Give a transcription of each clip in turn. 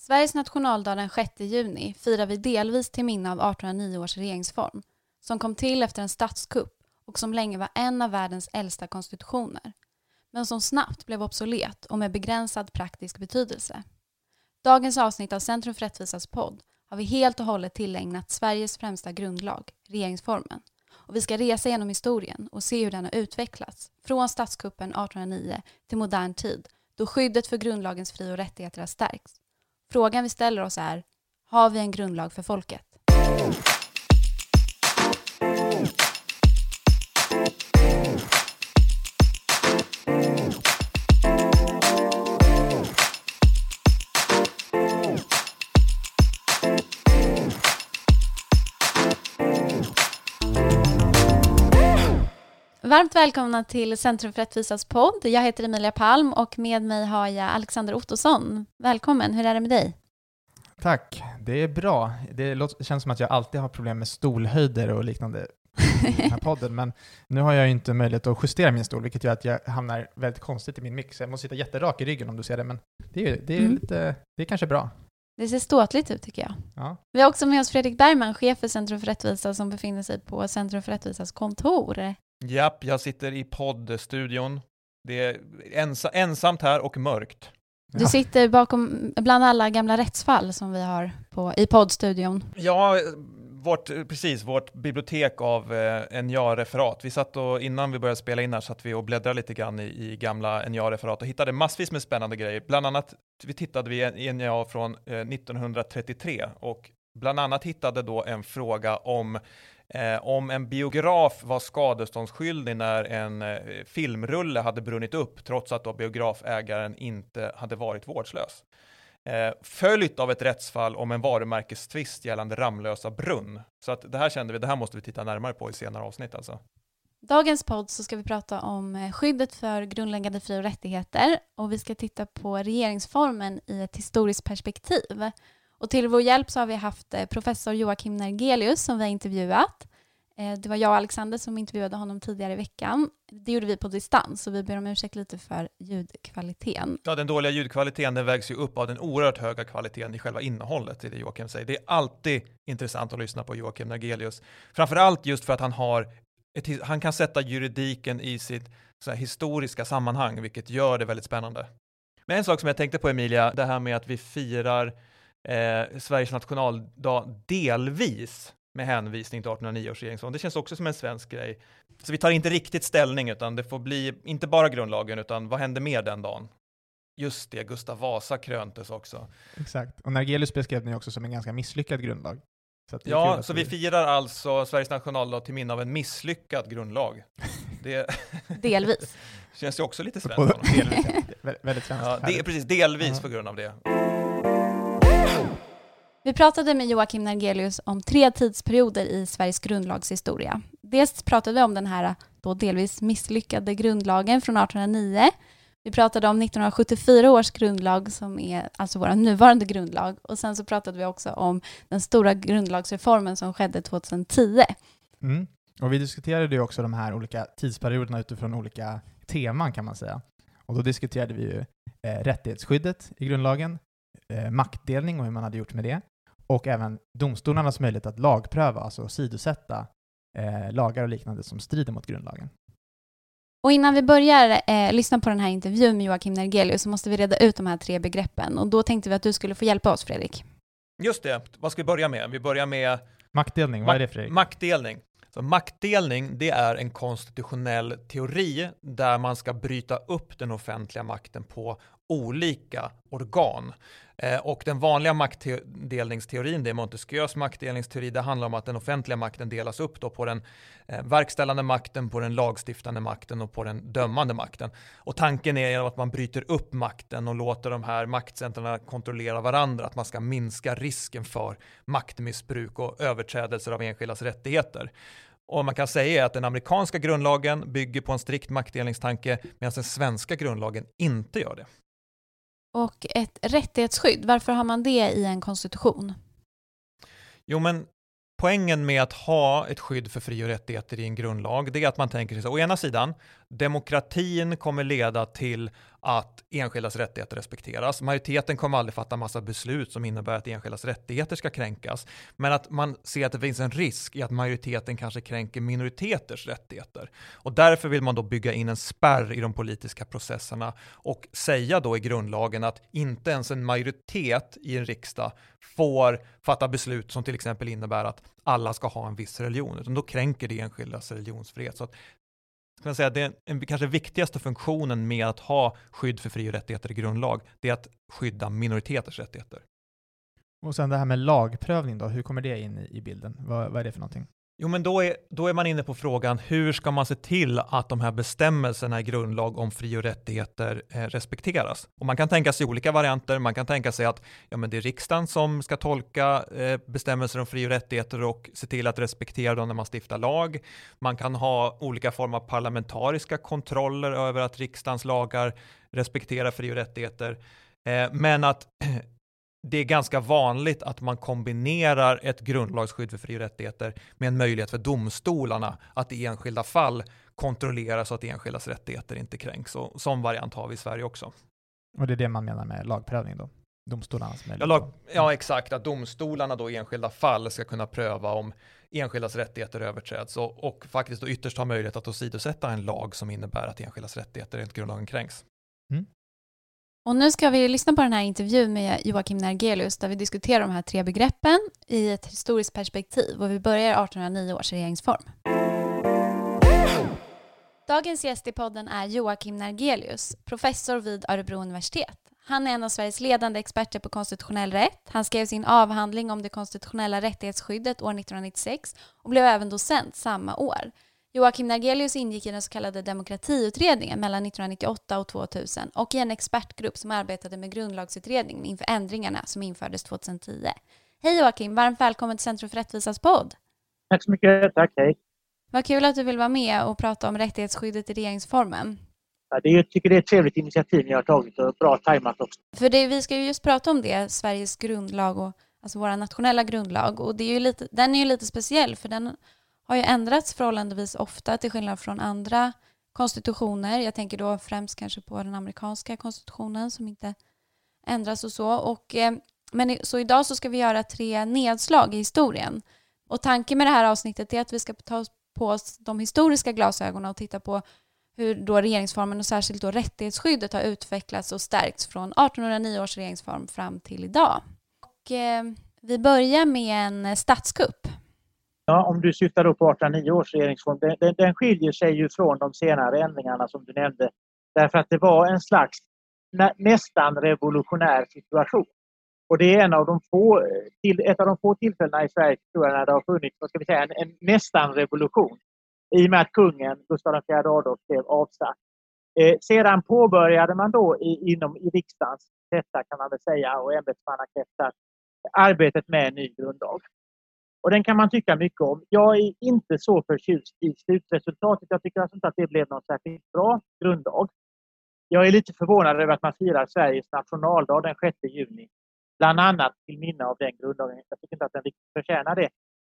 Sveriges nationaldag den 6 juni firar vi delvis till minne av 1809 års regeringsform som kom till efter en statskupp och som länge var en av världens äldsta konstitutioner men som snabbt blev obsolet och med begränsad praktisk betydelse. Dagens avsnitt av Centrum för rättvisas podd har vi helt och hållet tillägnat Sveriges främsta grundlag, regeringsformen. Och vi ska resa genom historien och se hur den har utvecklats från statskuppen 1809 till modern tid då skyddet för grundlagens fri och rättigheter har stärkts. Frågan vi ställer oss är, har vi en grundlag för folket? Varmt välkomna till Centrum för rättvisas podd. Jag heter Emilia Palm och med mig har jag Alexander Ottosson. Välkommen, hur är det med dig? Tack, det är bra. Det känns som att jag alltid har problem med stolhöjder och liknande i den här podden, men nu har jag inte möjlighet att justera min stol, vilket gör att jag hamnar väldigt konstigt i min mix. Jag måste sitta jätterak i ryggen om du ser det, men det är, det är, mm. lite, det är kanske bra. Det ser ståtligt ut tycker jag. Ja. Vi har också med oss Fredrik Bergman, chef för Centrum för rättvisa, som befinner sig på Centrum för rättvisas kontor. Japp, jag sitter i poddstudion. Det är ens ensamt här och mörkt. Du sitter bakom, bland alla gamla rättsfall som vi har på, i poddstudion. Ja, vårt, precis, vårt bibliotek av eh, NJA-referat. Vi satt och, innan vi började spela in här, satt vi och bläddrade lite grann i, i gamla NJA-referat och hittade massvis med spännande grejer. Bland annat vi tittade vi i NJA från eh, 1933 och bland annat hittade då en fråga om Eh, om en biograf var skadeståndsskyldig när en eh, filmrulle hade brunnit upp trots att då biografägaren inte hade varit vårdslös. Eh, följt av ett rättsfall om en varumärkestvist gällande Ramlösa brunn. Så att det här kände vi, det här måste vi titta närmare på i senare avsnitt alltså. Dagens podd så ska vi prata om eh, skyddet för grundläggande fri och rättigheter och vi ska titta på regeringsformen i ett historiskt perspektiv. Och till vår hjälp så har vi haft eh, professor Joakim Nergelius som vi har intervjuat. Eh, det var jag och Alexander som intervjuade honom tidigare i veckan. Det gjorde vi på distans, så vi ber om ursäkt lite för ljudkvaliteten. Ja, den dåliga ljudkvaliteten den vägs ju upp av den oerhört höga kvaliteten i själva innehållet i det Joakim säger. Det är alltid intressant att lyssna på Joakim Nergelius. Framförallt just för att han har ett, han kan sätta juridiken i sitt historiska sammanhang, vilket gör det väldigt spännande. Men en sak som jag tänkte på Emilia, det här med att vi firar eh, Sveriges nationaldag delvis med hänvisning till 1809 års regeringsform. Det känns också som en svensk grej. Så vi tar inte riktigt ställning, utan det får bli inte bara grundlagen, utan vad hände mer den dagen? Just det, Gustav Vasa kröntes också. Exakt, och Nergelius beskrev den också som en ganska misslyckad grundlag. Så ja, så vi firar alltså Sveriges nationaldag till minne av en misslyckad grundlag. Det delvis. känns ju också lite svenskt. delvis, väldigt svenskt. Ja, det är precis, delvis uh -huh. på grund av det. Vi pratade med Joakim Nergelius om tre tidsperioder i Sveriges grundlagshistoria. Dels pratade vi om den här då delvis misslyckade grundlagen från 1809. Vi pratade om 1974 års grundlag som är alltså vår nuvarande grundlag och sen så pratade vi också om den stora grundlagsreformen som skedde 2010. Mm. Och vi diskuterade ju också de här olika tidsperioderna utifrån olika teman kan man säga. Och då diskuterade vi ju eh, rättighetsskyddet i grundlagen, eh, maktdelning och hur man hade gjort med det, och även domstolarnas möjlighet att lagpröva, alltså sidosätta eh, lagar och liknande som strider mot grundlagen. Och innan vi börjar eh, lyssna på den här intervjun med Joakim Nergelius så måste vi reda ut de här tre begreppen och då tänkte vi att du skulle få hjälpa oss Fredrik. Just det, vad ska vi börja med? Vi börjar med Maktdelning, vad är det Fredrik? Maktdelning. Så maktdelning, det är en konstitutionell teori där man ska bryta upp den offentliga makten på olika organ. Eh, och den vanliga maktdelningsteorin, det är Montesquieus maktdelningsteori, det handlar om att den offentliga makten delas upp då på den eh, verkställande makten, på den lagstiftande makten och på den dömande makten. Och tanken är att man bryter upp makten och låter de här maktcentrarna kontrollera varandra, att man ska minska risken för maktmissbruk och överträdelser av enskildas rättigheter. Och man kan säga att den amerikanska grundlagen bygger på en strikt maktdelningstanke medan den svenska grundlagen inte gör det. Och ett rättighetsskydd, varför har man det i en konstitution? Jo, men poängen med att ha ett skydd för fri och rättigheter i en grundlag, det är att man tänker sig så, å ena sidan, demokratin kommer leda till att enskildas rättigheter respekteras. Majoriteten kommer aldrig fatta massa beslut som innebär att enskildas rättigheter ska kränkas, men att man ser att det finns en risk i att majoriteten kanske kränker minoriteters rättigheter. Och därför vill man då bygga in en spärr i de politiska processerna och säga då i grundlagen att inte ens en majoritet i en riksdag får fatta beslut som till exempel innebär att alla ska ha en viss religion, utan då kränker det enskildas religionsfrihet. Så att ska man säga, det en, kanske viktigaste funktionen med att ha skydd för fri och rättigheter i grundlag, det är att skydda minoriteters rättigheter. Och sen det här med lagprövning då, hur kommer det in i, i bilden? Vad, vad är det för någonting? Jo, men då är, då är man inne på frågan hur ska man se till att de här bestämmelserna i grundlag om fri och rättigheter eh, respekteras? Och man kan tänka sig olika varianter. Man kan tänka sig att ja, men det är riksdagen som ska tolka eh, bestämmelser om fri och rättigheter och se till att respektera dem när man stiftar lag. Man kan ha olika former av parlamentariska kontroller över att riksdagens lagar respekterar fri och rättigheter. Eh, men att det är ganska vanligt att man kombinerar ett grundlagsskydd för fri och rättigheter med en möjlighet för domstolarna att i enskilda fall kontrollera så att enskildas rättigheter inte kränks. Och sån variant har vi i Sverige också. Och det är det man menar med lagprövning då? Domstolarnas möjlighet? Ja, lag, ja, exakt. Att domstolarna då i enskilda fall ska kunna pröva om enskildas rättigheter överträds och, och faktiskt då ytterst ha möjlighet att åsidosätta en lag som innebär att enskildas rättigheter enligt grundlagen kränks. Och nu ska vi lyssna på den här intervjun med Joakim Nergelius där vi diskuterar de här tre begreppen i ett historiskt perspektiv och vi börjar 1809 års regeringsform. Dagens gäst i podden är Joakim Nergelius, professor vid Örebro universitet. Han är en av Sveriges ledande experter på konstitutionell rätt. Han skrev sin avhandling om det konstitutionella rättighetsskyddet år 1996 och blev även docent samma år. Joakim Nergelius ingick i den så kallade demokratiutredningen mellan 1998 och 2000 och i en expertgrupp som arbetade med grundlagsutredningen inför ändringarna som infördes 2010. Hej Joakim, varmt välkommen till Centrum för rättvisas podd. Tack så mycket, tack, hej. Vad kul att du vill vara med och prata om rättighetsskyddet i regeringsformen. Ja, det är, jag tycker det är ett trevligt initiativ ni har tagit och bra tajmat också. För det, vi ska ju just prata om det, Sveriges grundlag och alltså vår nationella grundlag och det är ju lite, den är ju lite speciell för den har ju ändrats förhållandevis ofta till skillnad från andra konstitutioner. Jag tänker då främst kanske på den amerikanska konstitutionen som inte ändras och så. Och, eh, men så idag så ska vi göra tre nedslag i historien. Och tanken med det här avsnittet är att vi ska ta på oss de historiska glasögonen och titta på hur då regeringsformen och särskilt då rättighetsskyddet har utvecklats och stärkts från 1809 års regeringsform fram till idag. Och, eh, vi börjar med en statskupp Ja, om du syftar då på 1809 års regeringsform, den, den, den skiljer sig ju från de senare ändringarna som du nämnde. Därför att det var en slags nä, nästan revolutionär situation. Och det är en av de få, till, ett av de få tillfällena i Sveriges historia när det har funnits vad ska vi säga, en, en nästan revolution. I och med att kungen, Gustav IV Adolf, blev avsatt. Eh, sedan påbörjade man då i, inom i riksdagens kretsar kan man väl säga och ämbetsmannakretsar arbetet med en ny grundlag. Och den kan man tycka mycket om. Jag är inte så förtjust i slutresultatet. Jag tycker alltså inte att det blev någon särskilt bra grundlag. Jag är lite förvånad över att man firar Sveriges nationaldag den 6 juni. Bland annat till minne av den grundlagen. Jag tycker inte att den riktigt förtjänar det.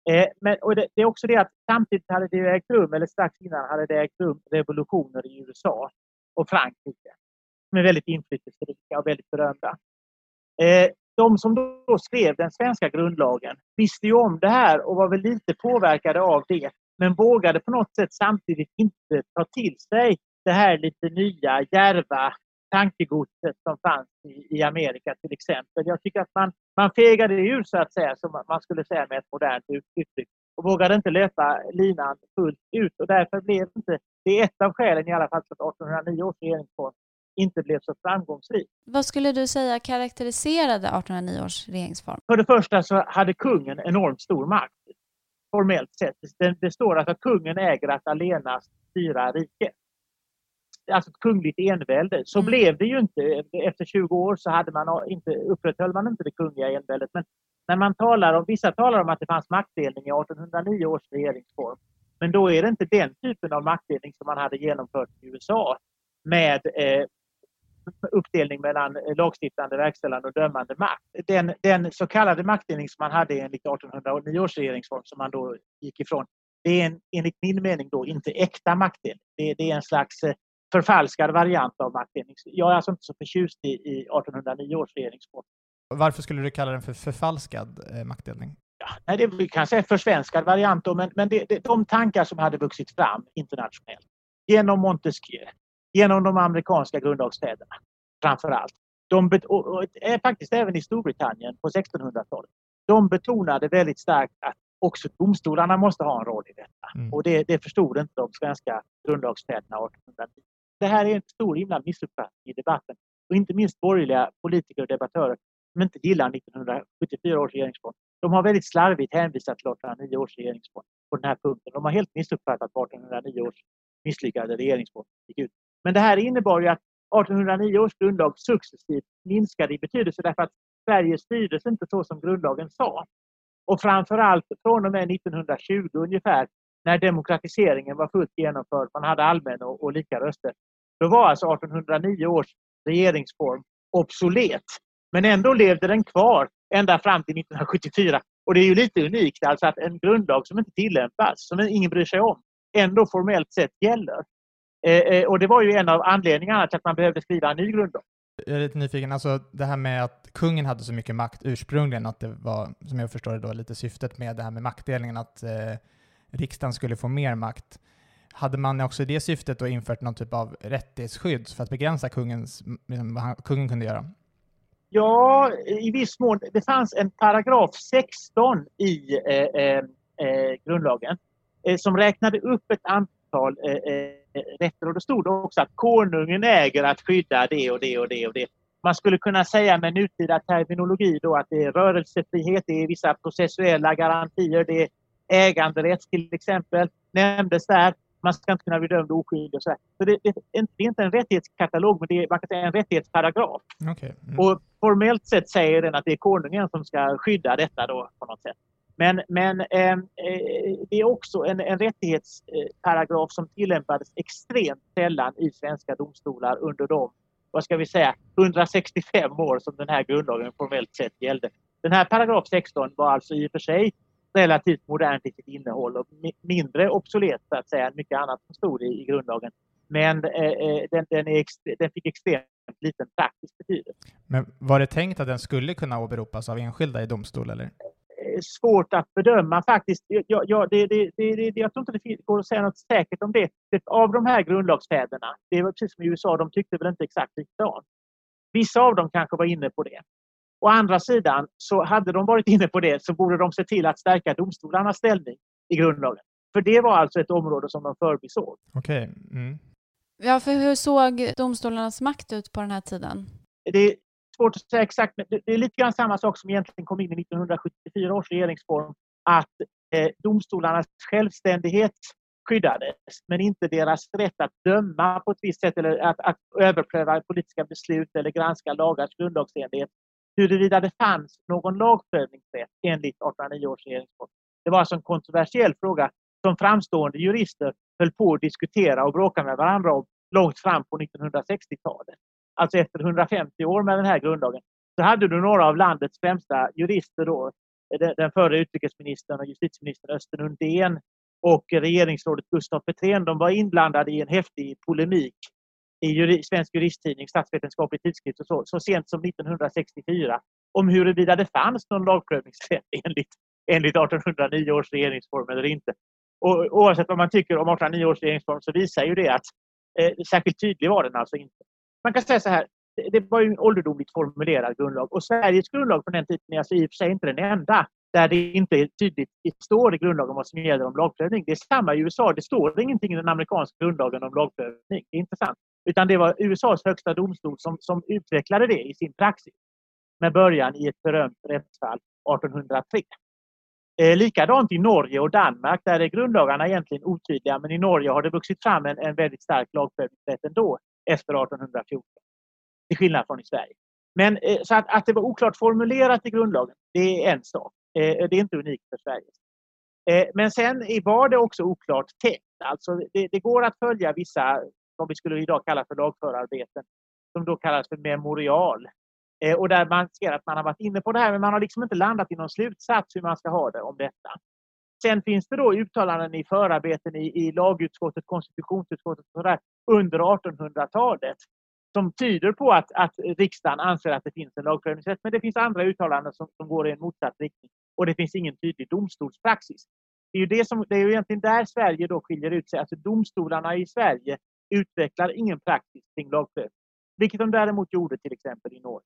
Eh, men, och det, det, är också det att samtidigt hade det ägt rum, eller strax innan hade det ägt rum revolutioner i USA och Frankrike. Som är väldigt inflytelserika och väldigt berömda. Eh, de som då skrev den svenska grundlagen visste ju om det här och var väl lite påverkade av det. Men vågade på något sätt samtidigt inte ta till sig det här lite nya, djärva tankegodset som fanns i, i Amerika till exempel. Jag tycker att man, man fegade ur så att säga, som man skulle säga med ett modernt uttryck och vågade inte löpa linan fullt ut och därför blev inte, det är ett av skälen i alla fall till att 1809 års regeringsform inte blev så framgångsrik. Vad skulle du säga karaktäriserade 1809 års regeringsform? För det första så hade kungen enormt stor makt, formellt sett. Det, det står alltså att kungen äger att allenast styra riket. Alltså ett kungligt envälde. Så mm. blev det ju inte. Efter 20 år så hade man inte, upprätthöll man inte det kungliga enväldet. Men när man talar om, vissa talar om att det fanns maktdelning i 1809 års regeringsform. Men då är det inte den typen av maktdelning som man hade genomfört i USA med eh, uppdelning mellan lagstiftande, verkställande och dömande makt. Den, den så kallade maktdelning som man hade enligt 1809 års regeringsform som man då gick ifrån, det är en, enligt min mening då inte äkta maktdelning. Det, det är en slags eh, förfalskad variant av maktdelning. Jag är alltså inte så förtjust i, i 1809 års regeringsform. Varför skulle du kalla den för förfalskad eh, maktdelning? Ja, nej, det vi kan säga försvenskad variant, då, men, men det, det, de tankar som hade vuxit fram internationellt genom Montesquieu, genom de amerikanska grundlagsfäderna framför allt. De och, faktiskt även i Storbritannien på 1600-talet. De betonade väldigt starkt att också domstolarna måste ha en roll i detta. Mm. Och det, det förstod inte de svenska grundlagsfäderna 1809. Det här är en stor himla missuppfattning i debatten. Och inte minst borgerliga politiker och debattörer som inte gillar 1974 års regeringsform. De har väldigt slarvigt hänvisat till 1809 års regeringsform på den här punkten. De har helt missuppfattat vad 1809 års misslyckade regeringsform gick ut. Men det här innebar ju att 1809 års grundlag successivt minskade i betydelse därför att Sverige styrdes inte så som grundlagen sa. Och framförallt från och med 1920 ungefär när demokratiseringen var fullt genomförd, man hade allmän och, och lika röster. Då var alltså 1809 års regeringsform obsolet. Men ändå levde den kvar ända fram till 1974. Och det är ju lite unikt alltså att en grundlag som inte tillämpas, som ingen bryr sig om, ändå formellt sett gäller. Eh, eh, och det var ju en av anledningarna till att man behövde skriva en ny grundlag. Jag är lite nyfiken, alltså det här med att kungen hade så mycket makt ursprungligen, att det var, som jag förstår det då, lite syftet med det här med maktdelningen, att eh, riksdagen skulle få mer makt. Hade man också i det syftet då infört någon typ av rättighetsskydd för att begränsa kungens, liksom, vad han, kungen kunde göra? Ja, i viss mån. Det fanns en paragraf 16 i eh, eh, eh, grundlagen som räknade upp ett antal rätter och då stod det också att konungen äger att skydda det och det och det och det. Man skulle kunna säga med nutida terminologi då att det är rörelsefrihet, det är vissa processuella garantier, det är äganderätt till exempel, nämndes där. Man ska inte kunna bli dömd oskyldig och så. så det, det, det, är inte en rättighetskatalog, men det är, man kan säga en rättighetsparagraf. Okay. Mm. Och formellt sett säger den att det är konungen som ska skydda detta då på något sätt. Men, men eh, eh, det är också en, en rättighetsparagraf som tillämpades extremt sällan i svenska domstolar under de, vad ska vi säga, 165 år som den här grundlagen formellt sett gällde. Den här paragraf 16 var alltså i och för sig relativt modernt i sitt innehåll och mindre obsolet så att säga än mycket annat som stod i, i grundlagen. Men eh, eh den, den, är, den fick extremt liten praktisk betydelse. Men var det tänkt att den skulle kunna åberopas av enskilda i domstol eller? Svårt att bedöma faktiskt. Jag, jag, det, det, det, jag tror inte det går att säga något säkert om det. Av de här grundlagsfäderna, det var precis som i USA, de tyckte väl inte exakt likadant. Vissa av dem kanske var inne på det. Å andra sidan, så hade de varit inne på det så borde de se till att stärka domstolarnas ställning i grundlagen. För det var alltså ett område som de förbisåg. Okej. Okay. Mm. Ja, för hur såg domstolarnas makt ut på den här tiden? Det svårt att säga exakt, men det är lite grann samma sak som egentligen kom in i 1974 års regeringsform. Att eh, domstolarnas självständighet skyddades, men inte deras rätt att döma på ett visst sätt eller att, att överpröva politiska beslut eller granska lagars grundlagsenlighet huruvida det fanns någon lagprövningsrätt enligt 1809 års regeringsform. Det var alltså en kontroversiell fråga som framstående jurister höll på att diskutera och bråka med varandra om långt fram på 1960-talet. Alltså efter 150 år med den här grundlagen. Så hade du några av landets främsta jurister då, den förre utrikesministern och justitieministern Östen Undén och regeringsrådet Gustaf Petrén, de var inblandade i en häftig polemik i juri, Svensk Juristtidning, Statsvetenskaplig tidskrift och så, så sent som 1964 om huruvida det fanns någon lagprövningsrätt enligt, enligt 1809 års regeringsform eller inte. Och oavsett vad man tycker om 1809 års regeringsform så visar ju det att eh, särskilt tydlig var den alltså inte. Man kan säga så här, det, var ju en ålderdomligt formulerad grundlag och Sveriges grundlag från den tiden är alltså i och för sig inte den enda där det inte tydligt står i grundlagen vad som gäller om lagprövning. Det är samma i USA. Det står ingenting i den amerikanska grundlagen om lagprövning. Det är intressant. Utan det var USAs högsta domstol som, som utvecklade det i sin praxis med början i ett berömt rättsfall 1803. Eh, likadant i Norge och Danmark, där är grundlagarna egentligen otydliga, men i Norge har det vuxit fram en, en väldigt stark lagprövningsrätt ändå efter 1814. Till skillnad från i Sverige. Men eh, så att, att det var oklart formulerat i grundlagen, det är en sak. Eh, det är inte unikt för Sverige. Eh, men sen var det också oklart tänkt. Alltså det, det, går att följa vissa, vad vi skulle idag kalla för lagförarbeten, som då kallas för memorial. Eh, och där man ser att man har varit inne på det här, men man har liksom inte landat i någon slutsats hur man ska ha det om detta. Sen finns det då uttalanden i förarbeten i, i lagutskottet, konstitutionsutskottet och sådär, under 1800-talet som tyder på att, att riksdagen anser att det finns en lagprövningsrätt. Men det finns andra uttalanden som, som går i en motsatt riktning och det finns ingen tydlig domstolspraxis. Det är ju, det som, det är ju egentligen där Sverige då skiljer ut sig. Alltså domstolarna i Sverige utvecklar ingen praxis kring lagprövning. Vilket de däremot gjorde till exempel i Norge.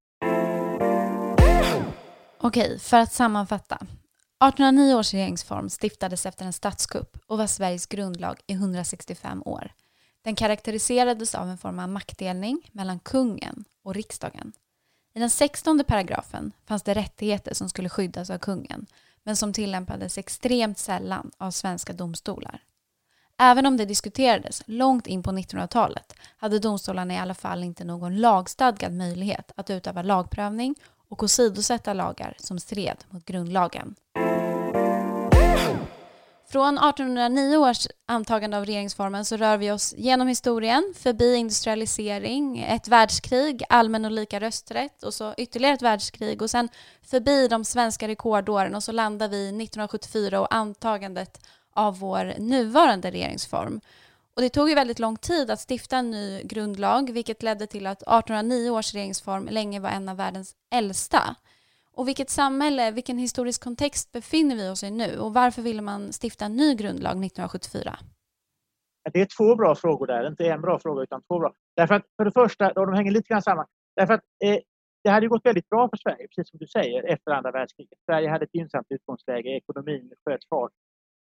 Okej, för att sammanfatta. 1809 års regeringsform stiftades efter en statskupp och var Sveriges grundlag i 165 år. Den karaktäriserades av en form av maktdelning mellan kungen och riksdagen. I den 16 paragrafen fanns det rättigheter som skulle skyddas av kungen men som tillämpades extremt sällan av svenska domstolar. Även om det diskuterades långt in på 1900-talet hade domstolarna i alla fall inte någon lagstadgad möjlighet att utöva lagprövning och åsidosätta lagar som stred mot grundlagen. Från 1809 års antagande av regeringsformen så rör vi oss genom historien, förbi industrialisering, ett världskrig, allmän och lika rösträtt och så ytterligare ett världskrig och sen förbi de svenska rekordåren och så landar vi 1974 och antagandet av vår nuvarande regeringsform. Och det tog ju väldigt lång tid att stifta en ny grundlag vilket ledde till att 1809 års regeringsform länge var en av världens äldsta. Och vilket samhälle, vilken historisk kontext befinner vi oss i nu och varför ville man stifta en ny grundlag 1974? Det är två bra frågor där, inte en bra fråga utan två bra. Därför att för det första, och de hänger lite grann samman, därför att eh, det hade gått väldigt bra för Sverige, precis som du säger, efter andra världskriget. Sverige hade ett gynnsamt utgångsläge, ekonomin sköt fart.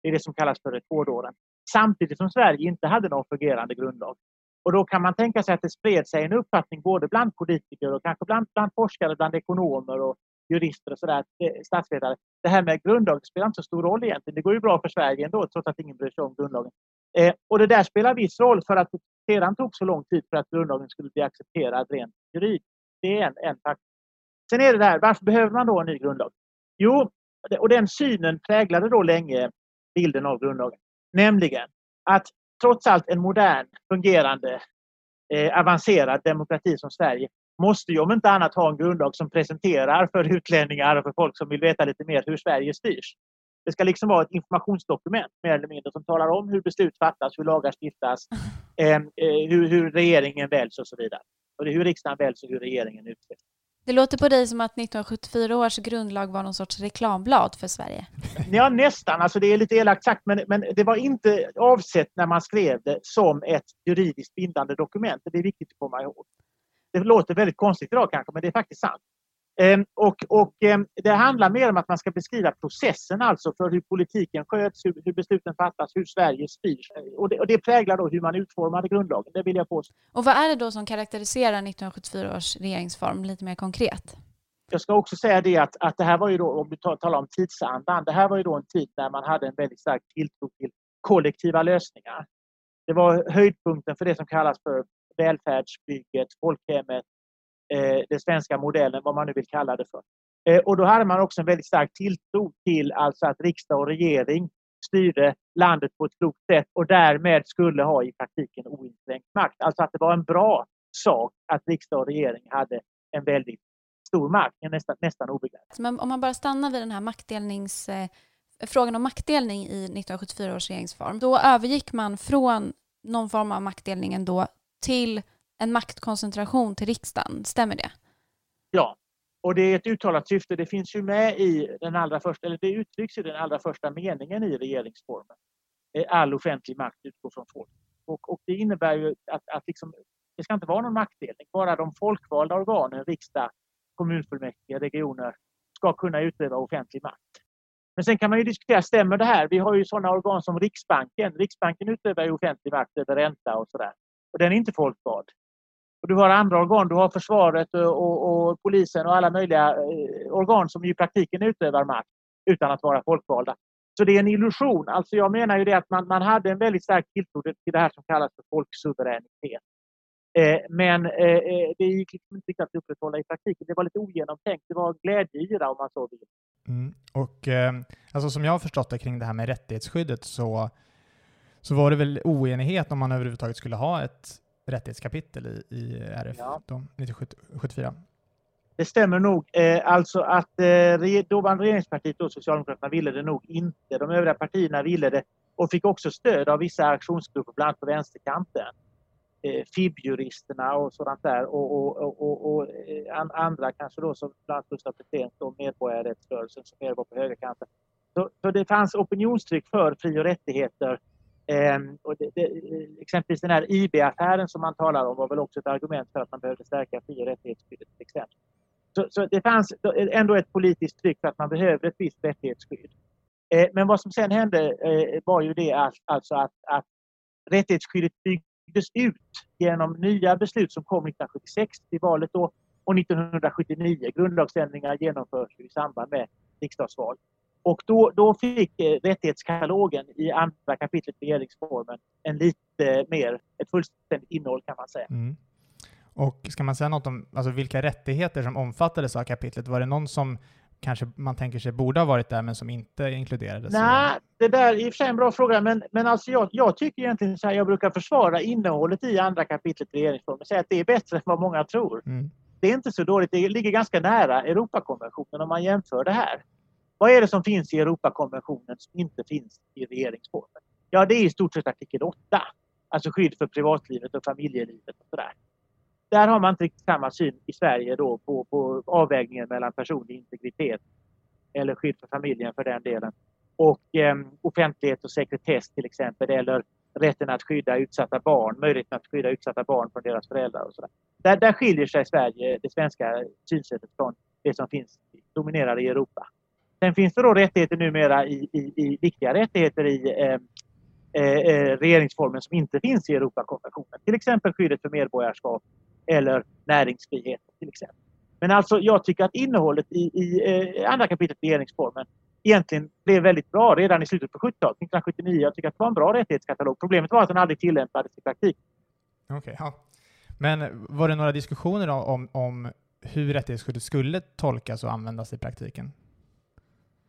Det är det som kallas för rekordåren. Samtidigt som Sverige inte hade någon fungerande grundlag. Och då kan man tänka sig att det spred sig en uppfattning både bland politiker och kanske bland, bland forskare, bland ekonomer och jurister och sådär, eh, statsvetare. Det här med grundlagen spelar inte så stor roll egentligen. Det går ju bra för Sverige ändå trots att ingen bryr sig om grundlagen. Eh, och det där spelar viss roll för att det sedan tog så lång tid för att grundlagen skulle bli accepterad rent juridiskt. Det är en, en faktor. Sen är det där, varför behöver man då en ny grundlag? Jo, och den synen präglade då länge bilden av grundlagen. Nämligen att trots allt en modern, fungerande, eh, avancerad demokrati som Sverige måste ju om inte annat ha en grundlag som presenterar för utlänningar och för folk som vill veta lite mer hur Sverige styrs. Det ska liksom vara ett informationsdokument mer eller mindre som talar om hur beslut fattas, hur lagar stiftas, eh, hur, hur, regeringen väljs och så vidare. Och det är hur riksdagen väljs och hur regeringen utses. Det låter på dig som att 1974 års grundlag var någon sorts reklamblad för Sverige. Ja, nästan. Alltså det är lite elakt sagt, men, men det var inte avsett när man skrev det som ett juridiskt bindande dokument. Det är viktigt att komma ihåg. Det låter väldigt konstigt idag kanske, men det är faktiskt sant. Ehm, och, och ehm, det handlar mer om att man ska beskriva processen alltså för hur politiken sköts, hur, hur besluten fattas, hur Sverige styrs. Och det, och det präglar då hur man utformade grundlagen, det vill jag påstå. Och vad är det då som karaktäriserar 1974 års regeringsform lite mer konkret? Jag ska också säga det att, att det här var ju då, om vi talar om tidsandan, det här var ju då en tid när man hade en väldigt stark tilltro till kollektiva lösningar. Det var höjdpunkten för det som kallas för välfärdsbygget, folkhemmet, eh, den svenska modellen, vad man nu vill kalla det för. Eh, och då hade man också en väldigt stark tilltro till alltså att riksdag och regering styrde landet på ett klokt sätt och därmed skulle ha i praktiken oinskränkt makt. Alltså att det var en bra sak att riksdag och regering hade en väldigt stor makt, nästan, nästan obegränsad. Men om man bara stannar vid den här maktdelnings, eh, frågan om maktdelning i 1974 års regeringsform, då övergick man från någon form av maktdelning ändå till en maktkoncentration till riksdagen. Stämmer det? Ja, och det är ett uttalat syfte. Det finns ju med i den allra första, eller det uttrycks i den allra första meningen i regeringsformen. Eh, all offentlig makt utgår från folk. Och, och det innebär ju att, att liksom, det ska inte vara någon maktdelning. Bara de folkvalda organen, riksdag, kommunfullmäktige, regioner, ska kunna utöva offentlig makt. Men sen kan man ju diskutera, stämmer det här? Vi har ju sådana organ som Riksbanken. Riksbanken utövar ju offentlig makt över ränta och sådär. Och den är inte folkvald. Och du har andra organ, du har försvaret och, och, och polisen och alla möjliga eh, organ som i praktiken utövar makt utan att vara folkvalda. Så det är en illusion. Alltså jag menar ju det att man, man hade en väldigt stark tilltro till det här som kallas för folksuveränitet. Eh, men eh, eh det gick liksom inte riktigt att upprätthålla i praktiken. Det var lite ogenomtänkt. Det var glädjeyra om man så vill. Mm. Och eh, alltså som jag har förstått det kring det här med rättighetsskyddet så, så var det väl oenighet om man överhuvudtaget skulle ha ett rättighetskapitel i, i RF ja. 1974? Det stämmer nog. Eh, alltså att eh, dåvarande regeringspartiet och Socialdemokraterna ville det nog inte. De övriga partierna ville det och fick också stöd av vissa aktionsgrupper, bland annat på vänsterkanten. Eh, FIB-juristerna och sådant där och, och, och, och eh, andra kanske då som bland annat Gustaf Petrén och medborgarrättsrörelsen som mer var på högerkanten. Så, så det fanns opinionstryck för fri och rättigheter Ehm, och det, det, exempelvis den här IB-affären som man talar om var väl också ett argument för att man behövde stärka fri och rättighetsskyddet. Till exempel. Så, så, det fanns eh, ändå ett politiskt tryck för att man behövde ett visst rättighetsskydd. Eh, men vad som sen hände eh, var ju det att, alltså att, att rättighetsskyddet byggdes ut genom nya beslut som kom 1976 i valet då och 1979. Grundlagsändringar genomförs i samband med riksdagsval. Och då, då fick eh, rättighetskatalogen i andra kapitlet i regeringsformen en lite mer, ett fullständigt innehåll kan man säga. Mm. Och ska man säga något om alltså, vilka rättigheter som omfattades av kapitlet? Var det någon som kanske man tänker sig borde ha varit där men som inte inkluderades? Nej, det där är i och för sig en bra fråga men, men alltså jag, jag tycker egentligen så här, jag brukar försvara innehållet i andra kapitlet i regeringsformen och säga att det är bättre än vad många tror. Mm. Det är inte så dåligt, det ligger ganska nära Europakonventionen om man jämför det här. Vad är det som finns i Europakonventionen som inte finns i regeringsformen? Ja, det är i stort sett artikel 8, alltså skydd för privatlivet och familjelivet och sådär. Där har man inte riktigt samma syn i Sverige då på, på avvägningen mellan personlig integritet eller skydd för familjen för den delen och eh, offentlighet och sekretess till exempel eller rätten att skydda utsatta barn, möjligheten att skydda utsatta barn från deras föräldrar och sådär. Där, där skiljer sig Sverige, det svenska synsättet från det som finns dominerar i Europa. Sen finns det då rättigheter numera i, i, i viktiga rättigheter i eh, eh, eh, regeringsformen som inte finns i Europakonventionen. Till exempel skyddet för medborgarskap eller näringsfrihet. Till exempel. Men alltså jag tycker att innehållet i, i eh, andra kapitlet i regeringsformen egentligen blev väldigt bra redan i slutet på 70-talet, 1979. Jag tycker att det var en bra rättighetskatalog. Problemet var att den aldrig tillämpades i praktiken. Okay, ja. Men var det några diskussioner om, om hur rättighetsskyddet skulle tolkas och användas i praktiken?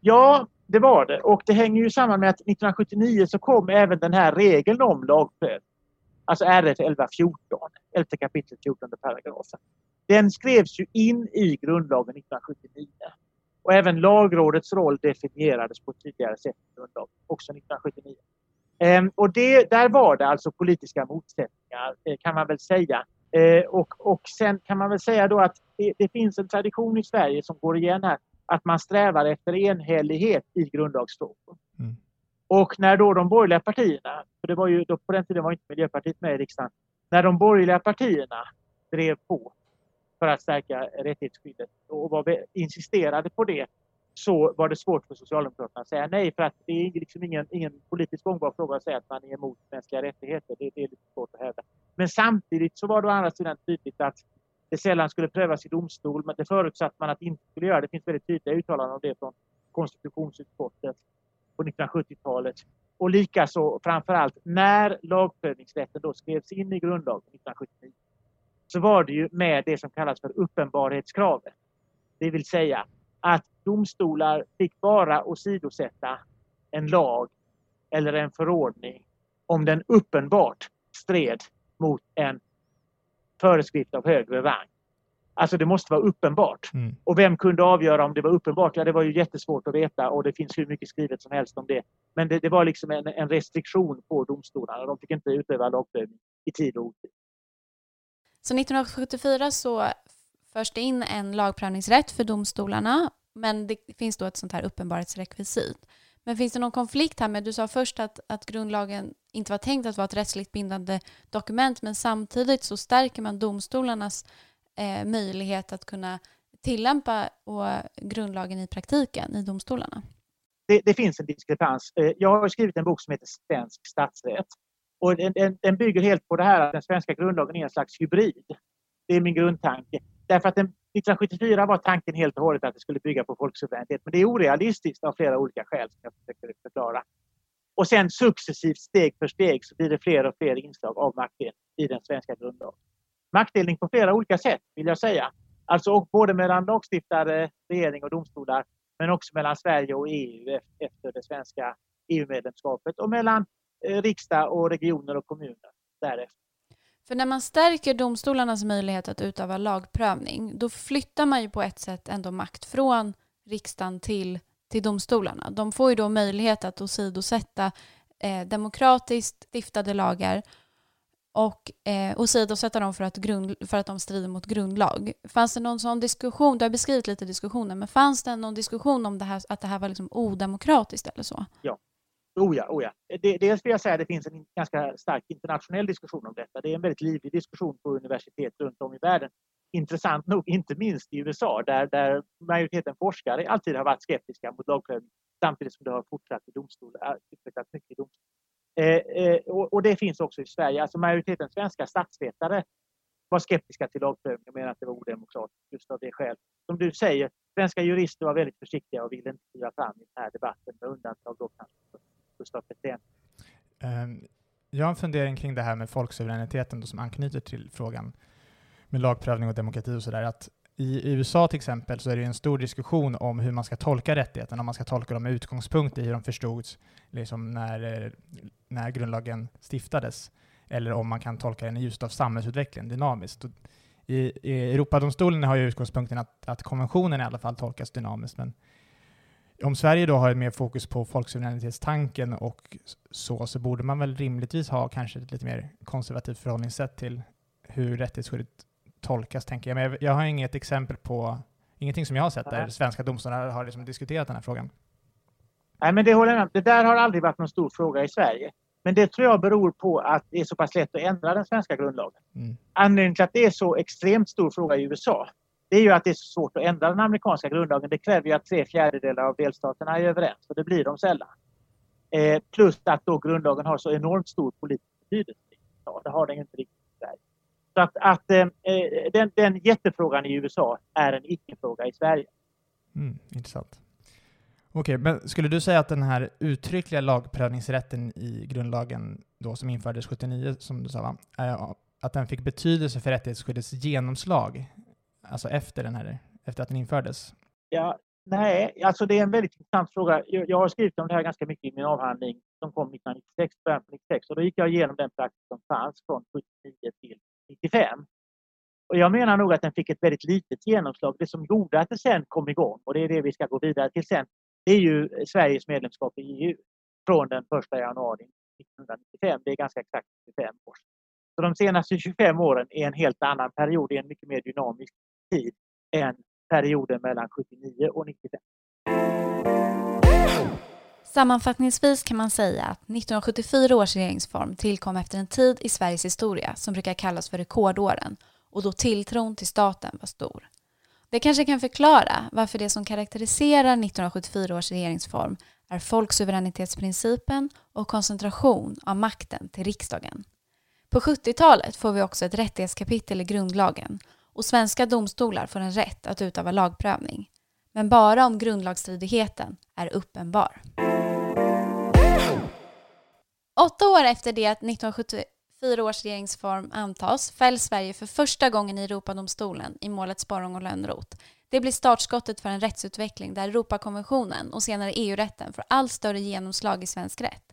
Ja, det var det. Och det hänger ju samman med att 1979 så kom även den här regeln om lagprövning. Alltså RF 1114, 11 kapitel 14 paragrafen. Den skrevs ju in i grundlagen 1979. Och även lagrådets roll definierades på ett tydligare sätt i grundlagen, också 1979. Ehm, och det, där var det alltså politiska motsättningar eh, kan man väl säga. Ehm, och, och sen kan man väl säga då att det, det finns en tradition i Sverige som går igen här att man strävar efter enhällighet i grundlagsfrågor. Mm. Och när då de borgerliga partierna, för det var ju, då på den tiden var inte Miljöpartiet med i riksdagen, när de borgerliga partierna drev på för att stärka rättighetsskyddet och var, insisterade på det så var det svårt för Socialdemokraterna att säga nej för att det är liksom ingen, ingen politiskt gångbar fråga att säga att man är emot mänskliga rättigheter. Det, det är lite svårt att hävda. Men samtidigt så var det å andra sidan tydligt att det sällan skulle prövas i domstol, men det förutsatte man att det inte skulle göra. Det finns väldigt tydliga uttalanden om det från konstitutionsutskottet på 1970-talet. Och likaså framförallt när lagprövningsrätten då skrevs in i grundlagen 1979 så var det ju med det som kallas för uppenbarhetskravet. Det vill säga att domstolar fick bara åsidosätta en lag eller en förordning om den uppenbart stred mot en föreskrift av högre rang. Alltså det måste vara uppenbart. Mm. Och vem kunde avgöra om det var uppenbart? Ja, det var ju jättesvårt att veta och det finns hur mycket skrivet som helst om det. Men det, det var liksom en, en, restriktion på domstolarna. De fick inte utöva lagprövning i tid och otid. Så 1974 så förs det in en lagprövningsrätt för domstolarna men det finns då ett sånt här uppenbarhetsrekvisit. Men finns det någon konflikt här med, du sa först att, att grundlagen inte var tänkt att vara ett rättsligt bindande dokument, men samtidigt så stärker man domstolarnas eh, möjlighet att kunna tillämpa och grundlagen i praktiken i domstolarna. Det, det, finns en diskrepans. Eh, jag har skrivit en bok som heter Svensk statsrätt. Och den, den, den, bygger helt på det här att den svenska grundlagen är en slags hybrid. Det är min grundtanke. Därför att den, 1974 var tanken helt och hållet att det skulle bygga på folksuveränitet. Men det är orealistiskt av flera olika skäl som jag försöker förklara. Och sen successivt, steg för steg, så blir det fler och fler inslag av maktdelning i den svenska grundlagen. Maktdelning på flera olika sätt, vill jag säga. Alltså både mellan lagstiftare, regering och domstolar, men också mellan Sverige och EU efter det svenska EU-medlemskapet och mellan eh, riksdag och regioner och kommuner därefter. För när man stärker domstolarnas möjlighet att utöva lagprövning, då flyttar man ju på ett sätt ändå makt från riksdagen till, till domstolarna. De får ju då möjlighet att åsidosätta eh, demokratiskt stiftade lagar och eh, åsidosätta dem för att, grund, för att de strider mot grundlag. Fanns det någon sån diskussion, du har beskrivit lite diskussioner, men fanns det någon diskussion om det här, att det här var liksom odemokratiskt eller så? Ja. Oh ja, oh ja. Dels vill jag säga att det finns en ganska stark internationell diskussion om detta. Det är en väldigt livlig diskussion på universitet runt om i världen. Intressant nog, inte minst i USA, där, där majoriteten forskare alltid har varit skeptiska mot lagprövning samtidigt som det har fortsatt i domstol, eh, utvecklats mycket i domstol. Eh, eh, och, och, det finns också i Sverige. Alltså majoriteten svenska statsvetare var skeptiska till lagprövning och menade att det var odemokratiskt just av det skälet. Som du säger, svenska jurister var väldigt försiktiga och ville inte skriva fram i den här debatten med undantag då kanske Gustaf Petrén. Ehm, jag har en fundering kring det här med folksuveräniteten som anknyter till frågan med lagprövning och demokrati och sådär. I USA till exempel så är det en stor diskussion om hur man ska tolka rättigheterna, om man ska tolka dem med utgångspunkt i hur de förstods liksom när, när grundlagen stiftades, eller om man kan tolka den i ljuset av samhällsutvecklingen dynamiskt. I, I Europadomstolen har ju utgångspunkten att, att konventionen i alla fall tolkas dynamiskt, men om Sverige då har mer fokus på folksuveränitetstanken och så, så borde man väl rimligtvis ha kanske ett lite mer konservativt förhållningssätt till hur rättighetsskyddet tolkas, tänker jag. Men jag har inget exempel på, ingenting som jag har sett där svenska domstolar har liksom diskuterat den här frågan. Nej, men det håller jag med Det där har aldrig varit någon stor fråga i Sverige. Men det tror jag beror på att det är så pass lätt att ändra den svenska grundlagen. Mm. Anledningen till att det är så extremt stor fråga i USA, det är ju att det är så svårt att ändra den amerikanska grundlagen. Det kräver ju att tre fjärdedelar av delstaterna är överens och det blir de sällan. Eh, plus att då grundlagen har så enormt stor politisk betydelse. Ja, det har den inte riktigt i Sverige. Så att, att eh, eh den, den jättefrågan i USA är en icke-fråga i Sverige. Mm, intressant. Okej, men skulle du säga att den här uttryckliga lagprövningsrätten i grundlagen då som infördes 79, som du sa, va? Eh, att den fick betydelse för rättighetsskyddets genomslag, alltså efter, den här, efter att den infördes? Ja, nej, alltså det är en väldigt intressant fråga. Jag, jag har skrivit om det här ganska mycket i min avhandling som kom 1996, början på 96, och då gick jag igenom den praxis som fanns från 79 till 95. Och jag menar nog att den fick ett väldigt litet genomslag. Det som gjorde att det sen kom igång, och det är det vi ska gå vidare till sen, det är ju Sveriges medlemskap i EU från den 1 januari 1995. Det är ganska exakt 25 år så de senaste 25 åren är en helt annan period, är en mycket mer dynamisk tid än perioden mellan 79 och 95. Sammanfattningsvis kan man säga att 1974 års regeringsform tillkom efter en tid i Sveriges historia som brukar kallas för rekordåren och då tilltron till staten var stor. Det kanske kan förklara varför det som karaktäriserar 1974 års regeringsform är folksuveränitetsprincipen och koncentration av makten till riksdagen. På 70-talet får vi också ett rättighetskapitel i grundlagen och svenska domstolar får en rätt att utöva lagprövning. Men bara om grundlagsstridigheten är uppenbar. Åtta år efter det att 1974 års regeringsform antas fälls Sverige för första gången i Europadomstolen i målet Sporrong och Lönnroth. Det blir startskottet för en rättsutveckling där Europakonventionen och senare EU-rätten får allt större genomslag i svensk rätt.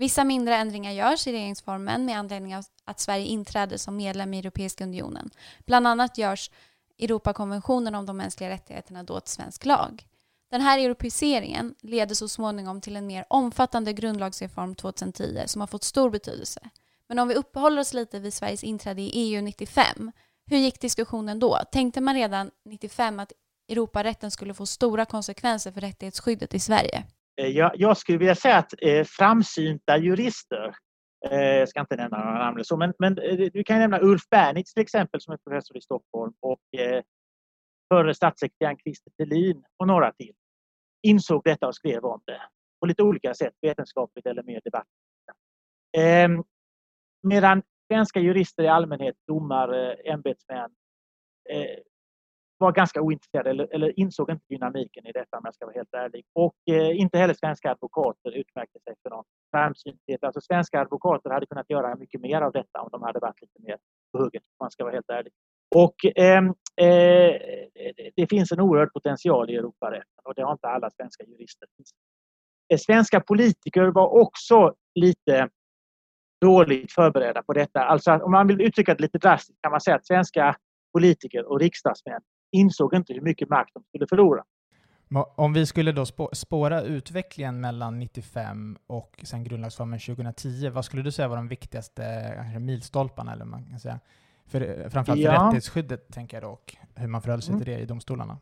Vissa mindre ändringar görs i regeringsformen med anledning av att Sverige inträder som medlem i Europeiska unionen. Bland annat görs Europakonventionen om de mänskliga rättigheterna då till svensk lag. Den här europeiseringen leder så småningom till en mer omfattande grundlagsreform 2010 som har fått stor betydelse. Men om vi uppehåller oss lite vid Sveriges inträde i EU 95, hur gick diskussionen då? Tänkte man redan 95 att Europarätten skulle få stora konsekvenser för rättighetsskyddet i Sverige? Eh, jag, jag skulle vilja säga att eh, framsynta jurister, eh, jag ska inte nämna några namn, så, men, men eh, du kan nämna Ulf Bernitz till exempel som är professor i Stockholm och eh, förre statssekreteraren Christer Thelin och några till insåg detta och skrev om det på lite olika sätt, vetenskapligt eller mer debatt. Eh, medan svenska jurister i allmänhet, domare, ämbetsmän, eh, var ganska ointresserade eller, eller, insåg inte dynamiken i detta om jag ska vara helt ärlig. Och eh, inte heller svenska advokater utmärkte sig för någon framsynthet. Alltså svenska advokater hade kunnat göra mycket mer av detta om de hade varit lite mer på hugget om man ska vara helt ärlig. Och eh, eh, det finns en oerhörd potential i Europarätten och det har inte alla svenska jurister. Eh, svenska politiker var också lite dåligt förberedda på detta. Alltså om man vill uttrycka det lite drastiskt kan man säga att svenska politiker och riksdagsmän insåg inte hur mycket makt de skulle förlora. Om vi skulle då spåra utvecklingen mellan 95 och sen grundlagsformen 2010, vad skulle du säga var de viktigaste milstolparna? Eller man kan säga? För, framförallt för ja. rättighetsskyddet, tänker jag då, och hur man förhöll sig mm. till det i domstolarna.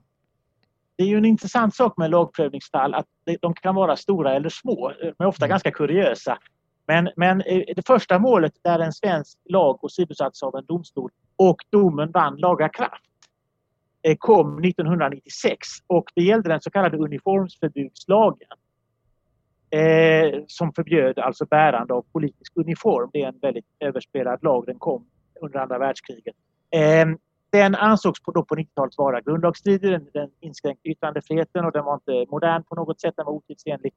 Det är ju en intressant sak med lagprövningsfall att de kan vara stora eller små, men ofta mm. ganska kuriösa. Men, men eh, det första målet där en svensk lag åsidosattes av en domstol och domen vann laga kraft eh, Eh, kom 1996 och det gällde den så kallade uniformsförbudslagen. Eh, som förbjöd alltså bärande av politisk uniform. Det är en väldigt överspelad lag. Den kom under andra världskriget. Eh, den ansågs på, då på 90-talet vara grundlagsstridig. Den, den inskränkte yttrandefriheten och den var inte modern på något sätt. Den var otidsenlig.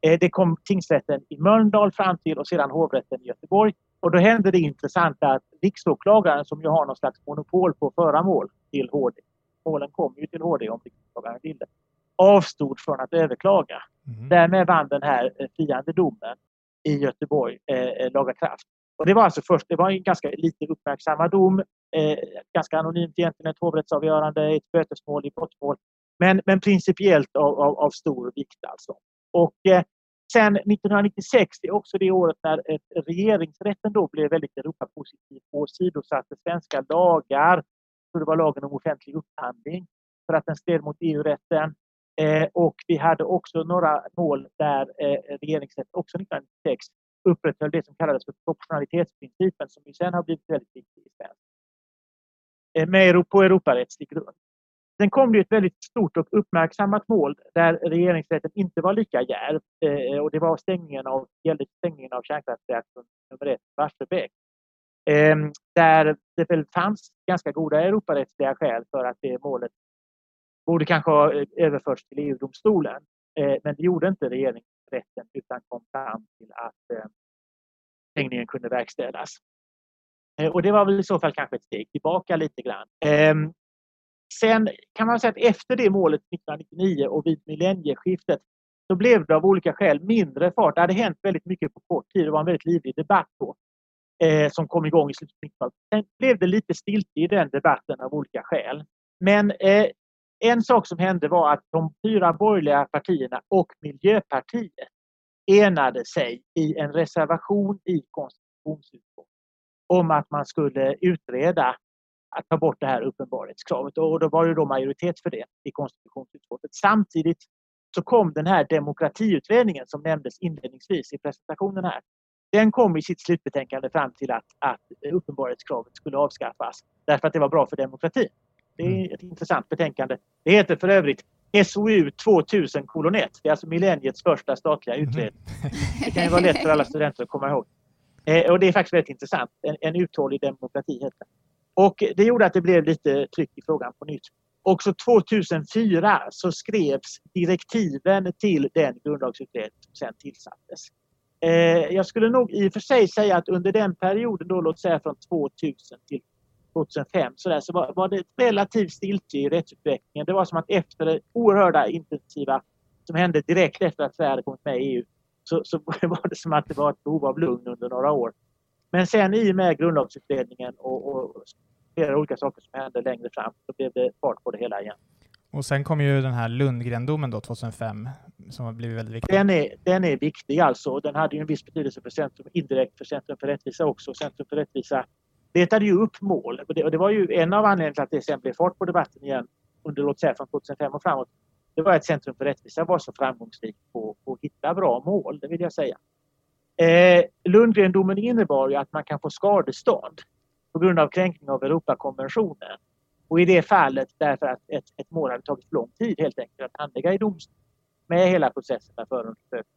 Eh, det kom tingsrätten i Mölndal fram till och sedan hovrätten i Göteborg. Och då hände det intressanta att riksåklagaren som ju har någon slags monopol på att föra mål till HD, målen kom ju till HD om riksåklagaren ville, avstod från att överklaga. Mm. Därmed vann den här eh, friande domen i Göteborg eh, eh, laga kraft. Och det var alltså först, det var en ganska lite uppmärksammad dom, eh, ganska anonymt egentligen, ett hovrättsavgörande, ett bötesmål i brottmål. Men, men principiellt av, av, av stor vikt alltså. Och eh, sen 1996, det är också det året när eh, regeringsrätten då blev väldigt Europapositiv och åsidosatte svenska lagar. Så det var lagen om offentlig upphandling för att den stred mot EU-rätten. Eh, och vi hade också några mål där eh, regeringsrätten också 1996 upprätthöll det som kallades för proportionalitetsprincipen som ju sen har blivit väldigt viktig i svensk. Eh, med, på Europarättslig grund. Sen kom det ett väldigt stort och uppmärksammat mål där regeringsrätten inte var lika djärv eh, och det var stängningen av, gällde stängningen av kärnkraftsreaktorn nummer ett, Barsebäck. Ehm, där det väl fanns ganska goda Europarättsliga skäl för att det målet borde kanske ha eh, överförts till EU-domstolen. Eh, men det gjorde inte regeringsrätten utan kom fram till att eh, stängningen kunde verkställas. Och det var väl i så fall kanske ett steg tillbaka lite grann. Ehm, sen kan man säga att efter det målet 1999 och vid millennieskiftet så blev det av olika skäl mindre fart. Det hade hänt väldigt mycket på kort tid. Det var en väldigt livlig debatt då eh, som kom igång i slutet av 90-talet. Sen blev det lite stiltje i den debatten av olika skäl. Men eh, en sak som hände var att de fyra borgerliga partierna och Miljöpartiet enade sig i en reservation i konstitutionsutskottet om att man skulle utreda att ta bort det här uppenbarhetskravet och då var det då majoritet för det i konstitutionsutskottet. Samtidigt så kom den här demokratiutredningen som nämndes inledningsvis i presentationen här. Den kom i sitt slutbetänkande fram till att, att uppenbarhetskravet skulle avskaffas därför att det var bra för demokratin. Det är mm. ett intressant betänkande. Det heter för övrigt SOU 2000 kolon 1. Det är alltså millenniets första statliga mm. utredning. Det kan ju vara lätt för alla studenter att komma ihåg. Eh, och det är faktiskt väldigt intressant. En, en uthållig demokrati heter det. Och det gjorde att det blev lite tryck i frågan på nytt. Också 2004 så skrevs direktiven till den grundlagsutredning som sen tillsattes. Eh, jag skulle nog i och för sig säga att under den perioden, då, låt säga från 2000 till 2005, så, där, så var, var det relativt stiltje i rättsutvecklingen. Det var som att efter det oerhörda intensiva som hände direkt efter att Sverige kommit med i EU så, så var det som att det var ett behov av lugn under några år. Men sen i och med grundlagsutredningen och, och flera olika saker som hände längre fram så blev det fart på det hela igen. Och sen kom ju den här Lundgrendomen då 2005 som har blivit väldigt viktig. Den är, den är viktig alltså. och Den hade ju en viss betydelse för Centrum, indirekt för Centrum för rättvisa också. Centrum för rättvisa letade ju upp mål och det, och det var ju en av anledningarna till att det sen blev fart på debatten igen under låt säga från 2005 och framåt. Det var att Centrum för rättvisa var så framgångsrikt på, på att hitta bra mål, det vill jag säga. Eh, Lundgrendomen innebar ju att man kan få skadestånd på grund av kränkning av Europakonventionen. Och i det fallet därför att ett, ett mål hade tagit för lång tid helt enkelt att handlägga i domstol med hela processen med förundersökning,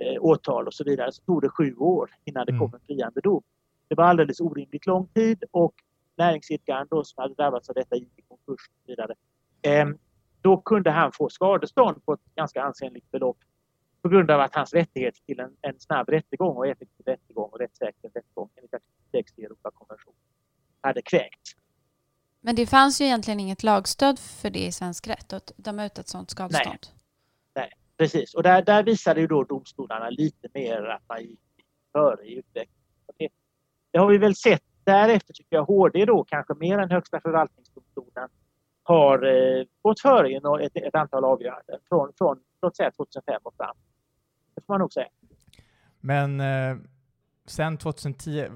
eh, åtal och så vidare så tog det sju år innan det mm. kom en friande dom. Det var alldeles orimligt lång tid och näringsidkaren då som hade drabbats av detta gick i konkurs och så vidare. Eh, då kunde han få skadestånd på ett ganska ansenligt belopp på grund av att hans rättighet till en, en snabb rättegång och effektiv rättegång och rättssäker rättegång enligt artikel 6 i Europakonventionen hade kränkts. Men det fanns ju egentligen inget lagstöd för det i svensk rätt att döma ut ett sådant skadestånd? Nej, Nej precis. Och där, där visade ju då domstolarna lite mer att man gick före i utvecklingen. Det, det har vi väl sett därefter tycker jag HD då kanske mer än Högsta förvaltningsdomstolen har eh, gått före i ett, ett antal avgöranden från, från låt säga 2005 och fram. Det får man nog säga. Men eh, sen 2010,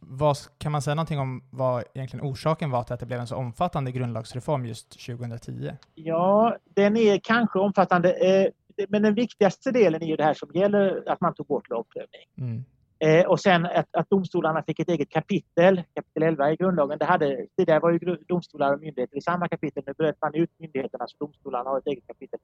vad, kan man säga någonting om vad egentligen orsaken var till att det blev en så omfattande grundlagsreform just 2010? Ja, den är kanske omfattande, eh, men den viktigaste delen är ju det här som gäller att man tog bort lagprövning. Mm. Eh, och sen att, att, domstolarna fick ett eget kapitel, kapitel 11 i grundlagen. Det hade, tidigare var ju domstolar och myndigheter i samma kapitel. Nu bröt man ut myndigheterna så domstolarna har ett eget kapitel.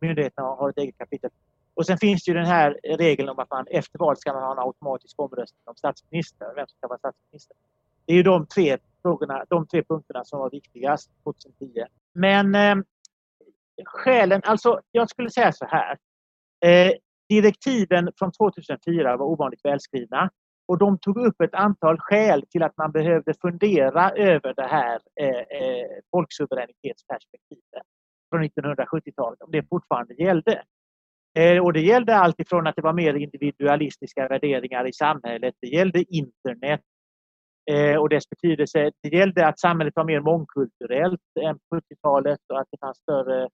Myndigheterna har ett eget kapitel. Och sen finns ju den här regeln om att man efter valet ska man ha en automatisk omröstning om statsminister, vem som ska vara statsminister. Det är ju de tre, frågorna, de tre punkterna som var viktigast 2010. Men eh, skälen, alltså jag skulle säga så här. Eh, direktiven från 2004 var ovanligt välskrivna och de tog upp ett antal skäl till att man behövde fundera över det här eh, eh, folksuveränitetsperspektivet från 1970-talet, om det fortfarande gällde. Eh, och det gällde allt ifrån att det var mer individualistiska värderingar i samhället, det gällde internet eh, och dess betydelse. Det gällde att samhället var mer mångkulturellt än på 70-talet och att det fanns större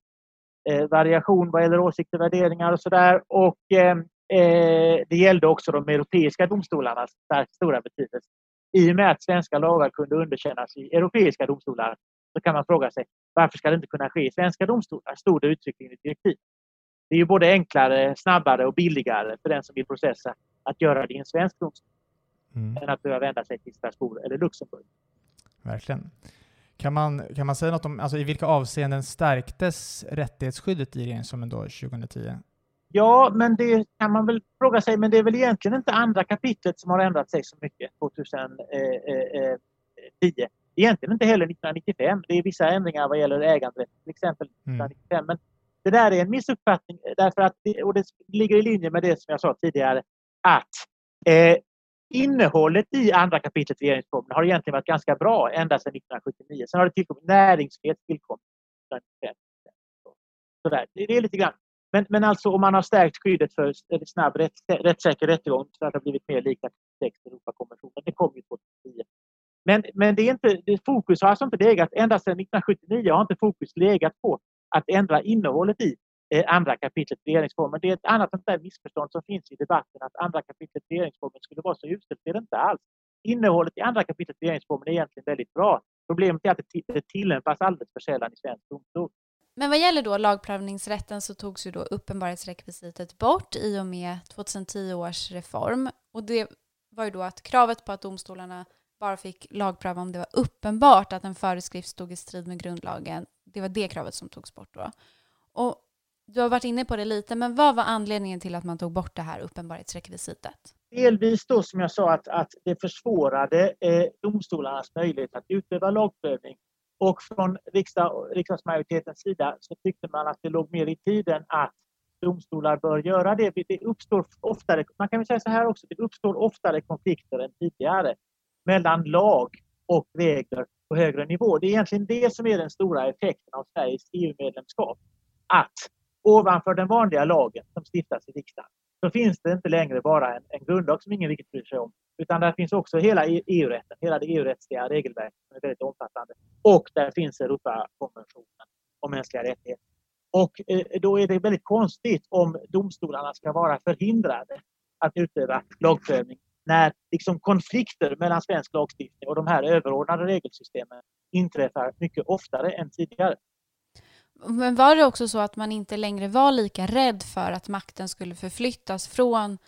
eh, variation vad gäller åsikter, och värderingar och sådär. Och det gällde också de europeiska domstolarnas stora betydelse. I och med att svenska lagar kunde underkännas i europeiska domstolar så kan man fråga sig varför ska det inte kunna ske i svenska domstolar? Stod det uttryckligen i direktivet. Det är ju både enklare, snabbare och billigare för den som vill processa att göra det i en svensk domstol mm. än att behöva vända sig till Strasbourg eller Luxemburg. Verkligen. Kan man, kan man säga något om alltså i vilka avseenden stärktes rättighetsskyddet i regeringsformen då 2010? Ja, men det kan man väl fråga sig, men det är väl egentligen inte andra kapitlet som har ändrat sig så mycket 2010. Egentligen inte heller 1995. Det är vissa ändringar vad gäller äganderätt till exempel 1995, mm. men det där är en missuppfattning eh, därför att, och det ligger i linje med det som jag sa tidigare, att eh, innehållet i andra kapitlet i regeringsformen har egentligen varit ganska bra ända sedan 1979. Sen har det tillkommit näringsfrihet tillkom. Sådär. Det är lite grann. Men, men alltså om man har stärkt skyddet för snabb rätt, rättssäker rättegång så att det har blivit mer likt text Europakonventionen. Det kom ju 2010. Men, men det är inte, det, fokus har alltså inte legat, ända sedan 1979 har inte fokus legat på att ändra innehållet i eh, andra kapitlet regeringsformen. Det är ett annat sånt där missförstånd som finns i debatten att andra kapitlet regeringsformen skulle vara så uselt. Det är det inte alls. Innehållet i andra kapitlet regeringsformen är egentligen väldigt bra. Problemet är att det tillämpas alldeles för sällan i svensk domstol. Men vad gäller då lagprövningsrätten så togs ju då uppenbarhetsrekvisitet bort i och med 2010 års reform. Och det var ju då att kravet på att domstolarna bara fick lagpröva om det var uppenbart att en föreskrift stod i strid med grundlagen det var det kravet som togs bort då. Och du har varit inne på det lite, men vad var anledningen till att man tog bort det här uppenbarhetsrekvisitet? Delvis då som jag sa att, att det försvårade eh, domstolarnas möjlighet att utöva lagprövning. Och från riksdag, riksdagsmajoritetens sida så tyckte man att det låg mer i tiden att domstolar bör göra det. Det uppstår oftare, man kan väl säga så här också, det uppstår oftare konflikter än tidigare mellan lag och regler på högre nivå. Det är egentligen det som är den stora effekten av Sveriges EU-medlemskap. Att ovanför den vanliga lagen som stiftas i riksdagen så finns det inte längre bara en, en grundlag som ingen riktigt bryr sig om, utan där finns också hela e- EU-rätten, hela det EU-rättsliga regelverket som är väldigt omfattande. Och där finns Europakonventionen om mänskliga rättigheter. Och eh, då är det väldigt konstigt om domstolarna ska vara förhindrade att utöva lagprövning när liksom konflikter mellan svensk lagstiftning och de här överordnade regelsystemen inträffar mycket oftare än tidigare. Men var det också så att man inte längre var lika rädd för att makten skulle förflyttas från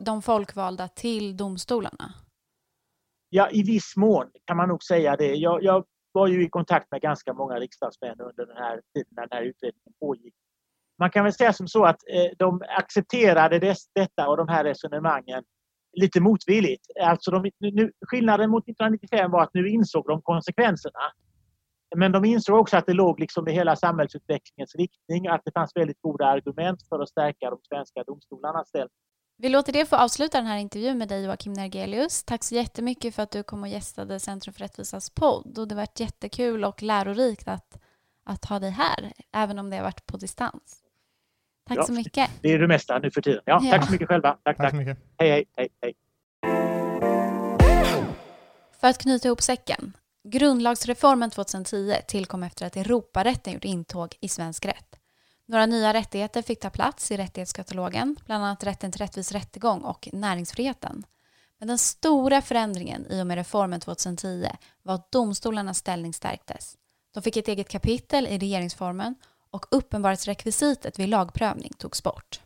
de folkvalda till domstolarna? Ja, i viss mån kan man nog säga det. Jag, jag var ju i kontakt med ganska många riksdagsmän under den här tiden när den här utredningen pågick. Man kan väl säga som så att eh, de accepterade dess, detta och de här resonemangen lite motvilligt. Alltså de, nu, skillnaden mot 1995 var att nu insåg de konsekvenserna. Men de insåg också att det låg liksom i hela samhällsutvecklingens riktning, att det fanns väldigt goda argument för att stärka de svenska domstolarnas ställning. Vi låter det få avsluta den här intervjun med dig Joakim Nergelius. Tack så jättemycket för att du kom och gästade Centrum för rättvisas podd. Och det har varit jättekul och lärorikt att, att ha dig här, även om det har varit på distans. Tack Ja. så mycket. Det är det mesta nu för tiden. Ja, Ja. Tack så mycket själva. Tack, Tack tack. så mycket. Hej, hej, hej, hej. För att knyta ihop säcken. Grundlagsreformen 2010 tillkom efter att Europarätten gjort intåg i svensk rätt. Några nya rättigheter fick ta plats i rättighetskatalogen, bland annat rätten till rättvis rättegång och näringsfriheten. Men den stora förändringen i och med reformen 2010 var att domstolarnas ställning stärktes. De fick ett eget kapitel i regeringsformen och uppenbarhetsrekvisitet vid lagprövning togs bort.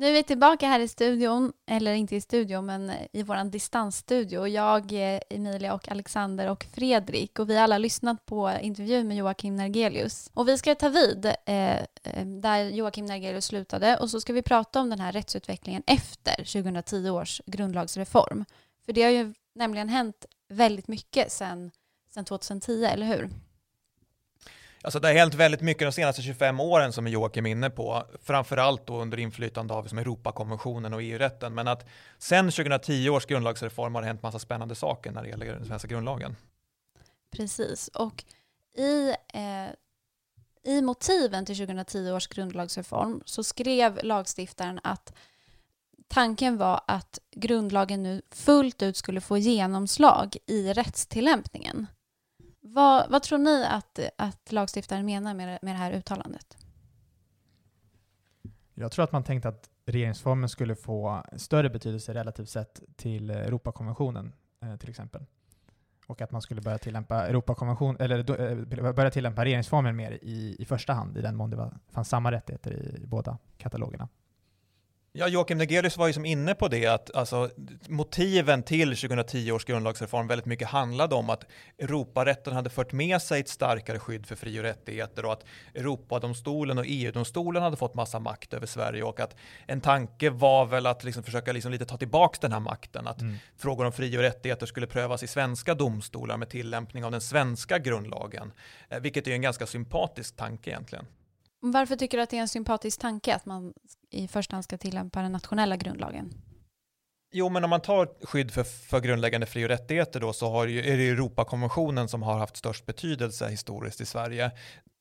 Nu är vi tillbaka här i studion, eller inte i studion, men i vår distansstudio. Jag, eh, Emilia och Alexander och Fredrik och vi har alla lyssnat på intervjun med Joakim Nergelius. Och vi ska ta vid eh, eh där Joakim Nergelius slutade och så ska vi prata om den här rättsutvecklingen efter 2010 års grundlagsreform. För det har ju nämligen hänt väldigt mycket sedan, sedan 2010, eller hur? Alltså det har hänt väldigt mycket de senaste 25 åren som Joakim är inne på, framförallt då under inflytande av som Europakonventionen och EU-rätten. Men att sen 2010 års grundlagsreform har det hänt massa spännande saker när det gäller den svenska grundlagen. Precis. Och i, eh, i motiven till 2010 års grundlagsreform så skrev lagstiftaren att tanken var att grundlagen nu fullt ut skulle få genomslag i rättstillämpningen. Vad, vad tror ni att, att lagstiftaren menar med, det- med det här uttalandet? Jag tror att man tänkte att regeringsformen skulle få större betydelse relativt sett till Europakonventionen eh, till exempel. Och att man skulle börja tillämpa Europakonvention, eller eh, börja tillämpa regeringsformen mer i, i första hand, i den mån det var, fanns samma rättigheter i båda katalogerna. Ja, Joakim Negelius var ju som inne på det att alltså, motiven till 2010 års grundlagsreform väldigt mycket handlade om att Europarätten hade fört med sig ett starkare skydd för fri och rättigheter och att Europadomstolen och EU-domstolen hade fått massa makt över Sverige och att en tanke var väl att liksom försöka liksom lite ta tillbaka den här makten, att Mm. frågor om fri och rättigheter skulle prövas i svenska domstolar med tillämpning av den svenska grundlagen, eh, vilket är en ganska sympatisk tanke egentligen. Varför tycker du att det är en sympatisk tanke att man i första hand ska tillämpa den nationella grundlagen? Jo, men om man tar skydd för, för grundläggande fri och rättigheter då så har ju, är det Europakonventionen som har haft störst betydelse historiskt i Sverige.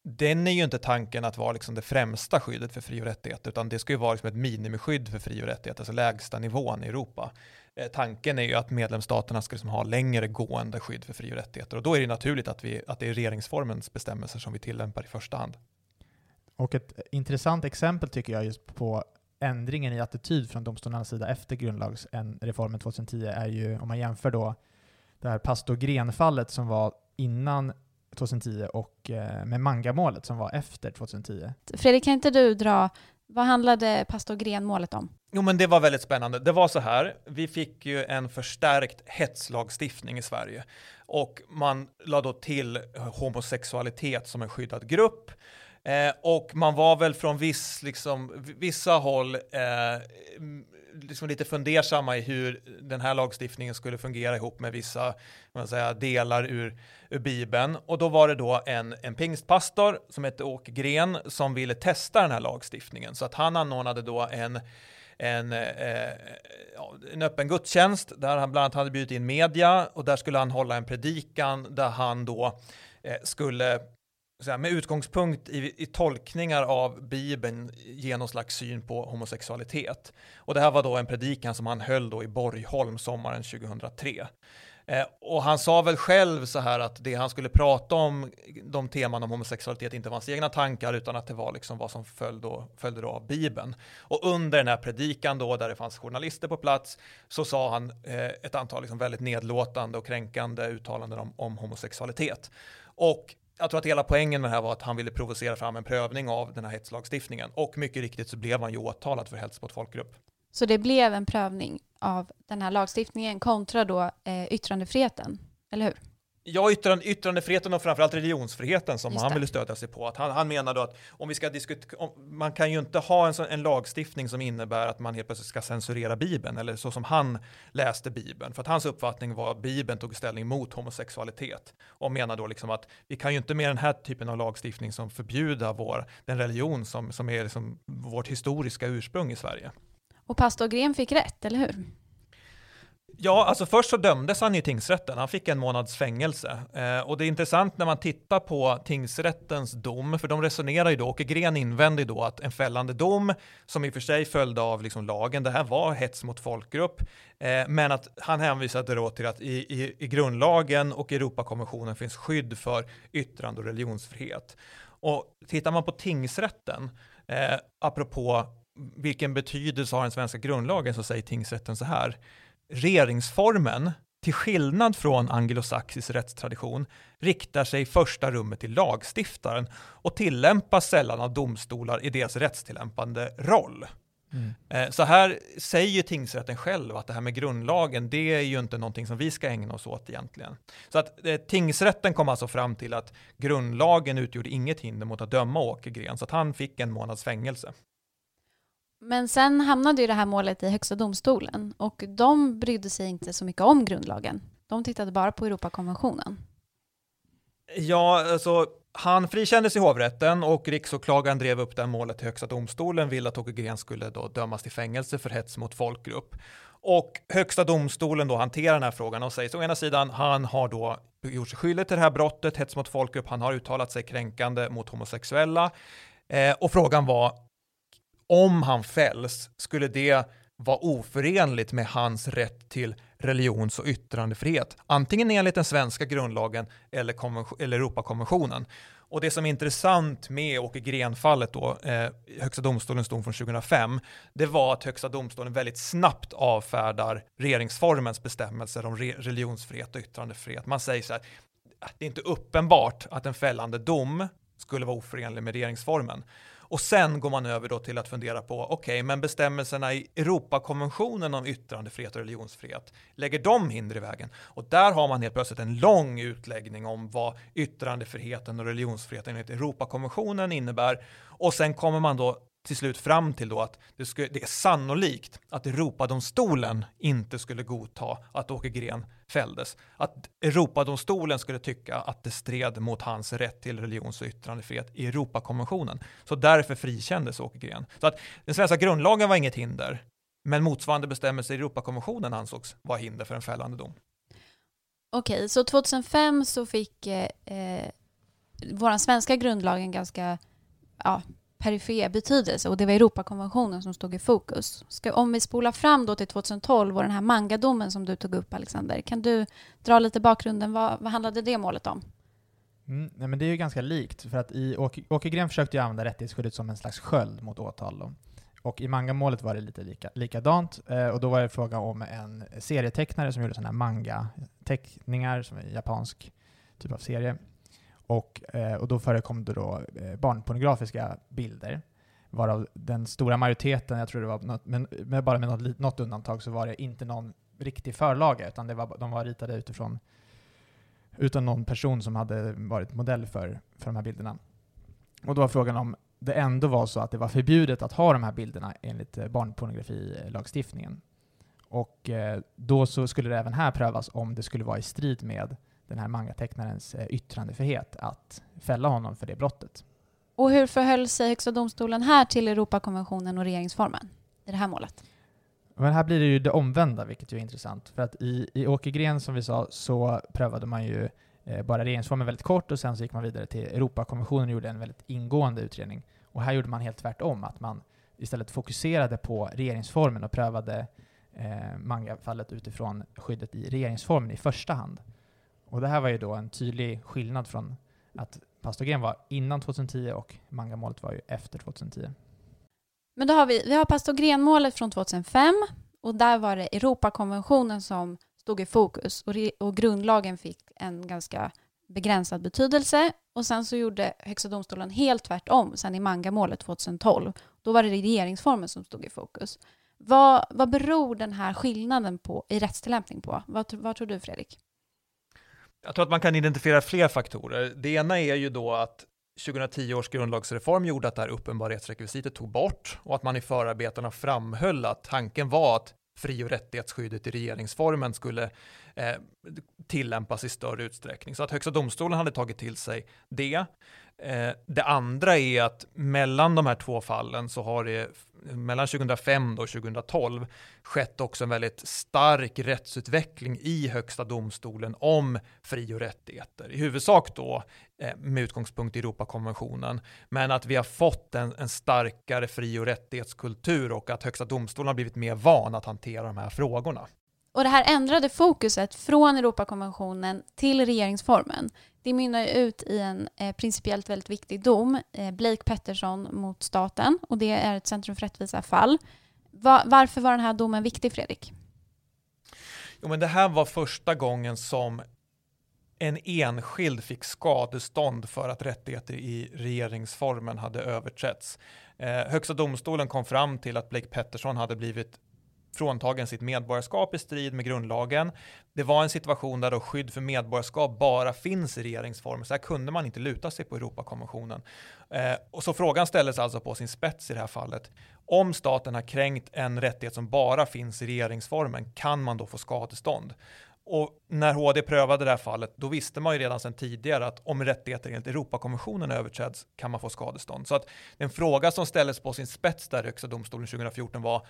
Den är ju inte tanken att vara liksom det främsta skyddet för fri och rättigheter, utan det ska ju vara liksom ett minimiskydd för fri och rättigheter, alltså lägsta nivån i Europa. Eh, tanken är ju att medlemsstaterna ska liksom ha längre gående skydd för fri och rättigheter och då är det naturligt att, vi, att det är regeringsformens bestämmelser som vi tillämpar i första hand. Och ett intressant exempel tycker jag just på ändringen i attityd från domstolarnas sida efter grundlagsreformen 2010 är ju, om man jämför då det här pastor Gren-fallet som var innan 2010 och eh, med Mangamålet som var efter 2010. Fredrik, kan inte du dra, vad handlade pastor Gren-målet om? Jo, men det var väldigt spännande. Det var så här, vi fick ju en förstärkt hetslagstiftning i Sverige och man la då till homosexualitet som en skyddad grupp. Eh, och man var väl från viss, liksom, vissa håll eh, liksom lite fundersamma i hur den här lagstiftningen skulle fungera ihop med vissa man säga, delar ur, ur Bibeln. Och då var det då en, en pingstpastor som hette Åke Gren som ville testa den här lagstiftningen. Så att han anordnade då en en, eh, en öppen gudstjänst där han bland annat hade bjudit in media och där skulle han hålla en predikan där han då eh, skulle så här, med utgångspunkt i, i tolkningar av Bibeln ge någon slags syn på homosexualitet. Och det här var då en predikan som han höll då i Borgholm sommaren 2003. Eh, och han sa väl själv så här att det han skulle prata om, de teman om homosexualitet, inte var hans egna tankar utan att det var liksom vad som följde då, följde då av Bibeln. Och under den här predikan då, där det fanns journalister på plats, så sa han eh, ett antal liksom väldigt nedlåtande och kränkande uttalanden om, om homosexualitet. Och jag tror att hela poängen med det här var att han ville provocera fram en prövning av den här hetslagstiftningen. Och mycket riktigt så blev han ju åtalad för hets mot folkgrupp. Så det blev en prövning av den här lagstiftningen kontra då eh, yttrandefriheten, eller hur? Ja, yttrande, yttrandefriheten och framförallt religionsfriheten som Just han det. ville stödja sig på. Att han, han menar då att om vi ska diskutera, man kan ju inte ha en, sån, en lagstiftning som innebär att man helt plötsligt ska censurera Bibeln, eller så som han läste Bibeln. För att hans uppfattning var att Bibeln tog ställning mot homosexualitet. Och menar då liksom att vi kan ju inte med den här typen av lagstiftning som förbjuda vår, den religion som, som är liksom vårt historiska ursprung i Sverige. Och pastor Gren fick rätt, eller hur? Ja, alltså först så dömdes han i tingsrätten. Han fick en månads fängelse. Eh, och det är intressant när man tittar på tingsrättens dom, för de resonerar ju då, Åke Gren invände då att en fällande dom, som i och för sig följde av liksom lagen, det här var hets mot folkgrupp, eh, men att han hänvisade då till att i, i, i grundlagen och Europakonventionen finns skydd för yttrande och religionsfrihet. Och tittar man på tingsrätten, eh, apropå vilken betydelse har den svenska grundlagen, så säger tingsrätten så här, regeringsformen, till skillnad från anglosaxisk rättstradition, riktar sig i första rummet till lagstiftaren och tillämpas sällan av domstolar i deras rättstillämpande roll. Mm. Eh, så här säger tingsrätten själv att det här med grundlagen, det är ju inte någonting som vi ska ägna oss åt egentligen. Så att eh, tingsrätten kom alltså fram till att grundlagen utgjorde inget hinder mot att döma Åke Gren, så att han fick en månads fängelse. Men sen hamnade ju det här målet i Högsta domstolen och de brydde sig inte så mycket om grundlagen. De tittade bara på Europakonventionen. Ja, alltså han frikändes i hovrätten och riksåklagaren drev upp det målet till Högsta domstolen, ville att Åke Green skulle då dömas till fängelse för hets mot folkgrupp. Och Högsta domstolen då hanterar den här frågan och säger så å ena sidan, han har då gjort sig skyldig till det här brottet, hets mot folkgrupp, han har uttalat sig kränkande mot homosexuella. Eh, och frågan var, om han fälls, skulle det vara oförenligt med hans rätt till religions och yttrandefrihet, antingen enligt den svenska grundlagen eller, eller Europakonventionen. Och det som är intressant med Åke Gren-fallet då, eh, Högsta domstolens dom från 2005, det var att Högsta domstolen väldigt snabbt avfärdar regeringsformens bestämmelser om re religionsfrihet och yttrandefrihet. Man säger så här, ah, det är inte uppenbart att en fällande dom skulle vara oförenlig med regeringsformen. Och sen går man över då till att fundera på, okej, okay, men bestämmelserna i Europakonventionen om yttrandefrihet och religionsfrihet, lägger de hinder i vägen? Och där har man helt plötsligt en lång utläggning om vad yttrandefriheten och religionsfriheten enligt Europakonventionen innebär. Och sen kommer man då till slut fram till då att det, skulle, det är sannolikt att Europadomstolen inte skulle godta att Åke Gren fälldes. Att Europadomstolen skulle tycka att det stred mot hans rätt till religions och yttrandefrihet i Europakonventionen. Så därför frikändes Åke Gren. Så att den svenska grundlagen var inget hinder, men motsvarande bestämmelser i Europakonventionen ansågs vara hinder för en fällande dom. Okej, så 2005 så fick eh, eh vår svenska grundlag en ganska ja, perifer betydelse och det var Europakonventionen som stod i fokus. Ska, om vi spolar fram då till 2012 och den här mangadomen som du tog upp Alexander, kan du dra lite bakgrunden? Vad, vad handlade det målet om? Mm, nej, men det är ju ganska likt, för att i Åke, Åkergren försökte ju använda rättighetsskyddet som en slags sköld mot åtal. Då. Och i mangamålet var det lite lika, likadant, eh, och då var det fråga om en serietecknare som gjorde sådana här manga-teckningar, som är en japansk typ av serie. Och, eh, och då förekom det då eh, barnpornografiska bilder, varav den stora majoriteten, jag tror det var något, men, med bara med något, något undantag, så var det inte någon riktig förlaga, utan det var, de var ritade utifrån utan någon person som hade varit modell för, för de här bilderna. Och då var frågan om det ändå var så att det var förbjudet att ha de här bilderna enligt eh, barnpornografilagstiftningen. Och eh, då så skulle det även här prövas om det skulle vara i strid med den här mangatecknarens eh, yttrandefrihet att fälla honom för det brottet. Och hur förhöll sig Högsta domstolen här till Europakonventionen och regeringsformen i det här målet? Men här blir det ju det omvända, vilket ju är intressant. För att i, i Åkergren, som vi sa, så prövade man ju eh, bara regeringsformen väldigt kort och sen så gick man vidare till Europakonventionen och gjorde en väldigt ingående utredning. Och här gjorde man helt tvärtom, att man istället fokuserade på regeringsformen och prövade eh, mangafallet utifrån skyddet i regeringsformen i första hand. Och det här var ju då en tydlig skillnad från att Pastogen var innan 2010 och mangamålet var ju efter 2010. Men då har vi, vi har Pastogrenmålet från 2005 och där var det Europakonventionen som stod i fokus och, och grundlagen fick en ganska begränsad betydelse och sen så gjorde Högsta domstolen helt tvärtom sen i mangamålet 2012. Då var det regeringsformen som stod i fokus. Vad, vad beror den här skillnaden på i rättstillämpning på? Vad, vad tror du Fredrik? Jag tror att man kan identifiera fler faktorer. Det ena är ju då att 2010 års grundlagsreform gjorde att det här uppenbarhetsrekvisitet tog bort och att man i förarbetena framhöll att tanken var att fri och rättighetsskyddet i regeringsformen skulle eh, tillämpas i större utsträckning. Så att Högsta domstolen hade tagit till sig det. Eh, det andra är att mellan de här två fallen så har det mellan 2005 och 2012 skett också en väldigt stark rättsutveckling i Högsta domstolen om fri och rättigheter. I huvudsak då eh, med utgångspunkt i Europakonventionen, men att vi har fått en, en starkare fri och rättighetskultur och att Högsta domstolen har blivit mer van att hantera de här frågorna. Och det här ändrade fokuset från Europakonventionen till regeringsformen. Det mynnar ut i en eh, principiellt väldigt viktig dom, eh, Blake Pettersson mot staten, och det är ett Centrum för rättvisa-fall. Va varför var den här domen viktig, Fredrik? Jo, men det här var första gången som en enskild fick skadestånd för att rättigheter i regeringsformen hade överträtts. Eh, Högsta domstolen kom fram till att Blake Pettersson hade blivit fråntagen sitt medborgarskap i strid med grundlagen. Det var en situation där då skydd för medborgarskap bara finns i regeringsformen, så här kunde man inte luta sig på Europakonventionen. Eh, och så frågan ställdes alltså på sin spets i det här fallet. Om staten har kränkt en rättighet som bara finns i regeringsformen, kan man då få skadestånd? Och när HD prövade det här fallet, då visste man ju redan sedan tidigare att om rättigheter enligt Europakonventionen överträds kan man få skadestånd. Så att en fråga som ställdes på sin spets där i Högsta domstolen 2014 var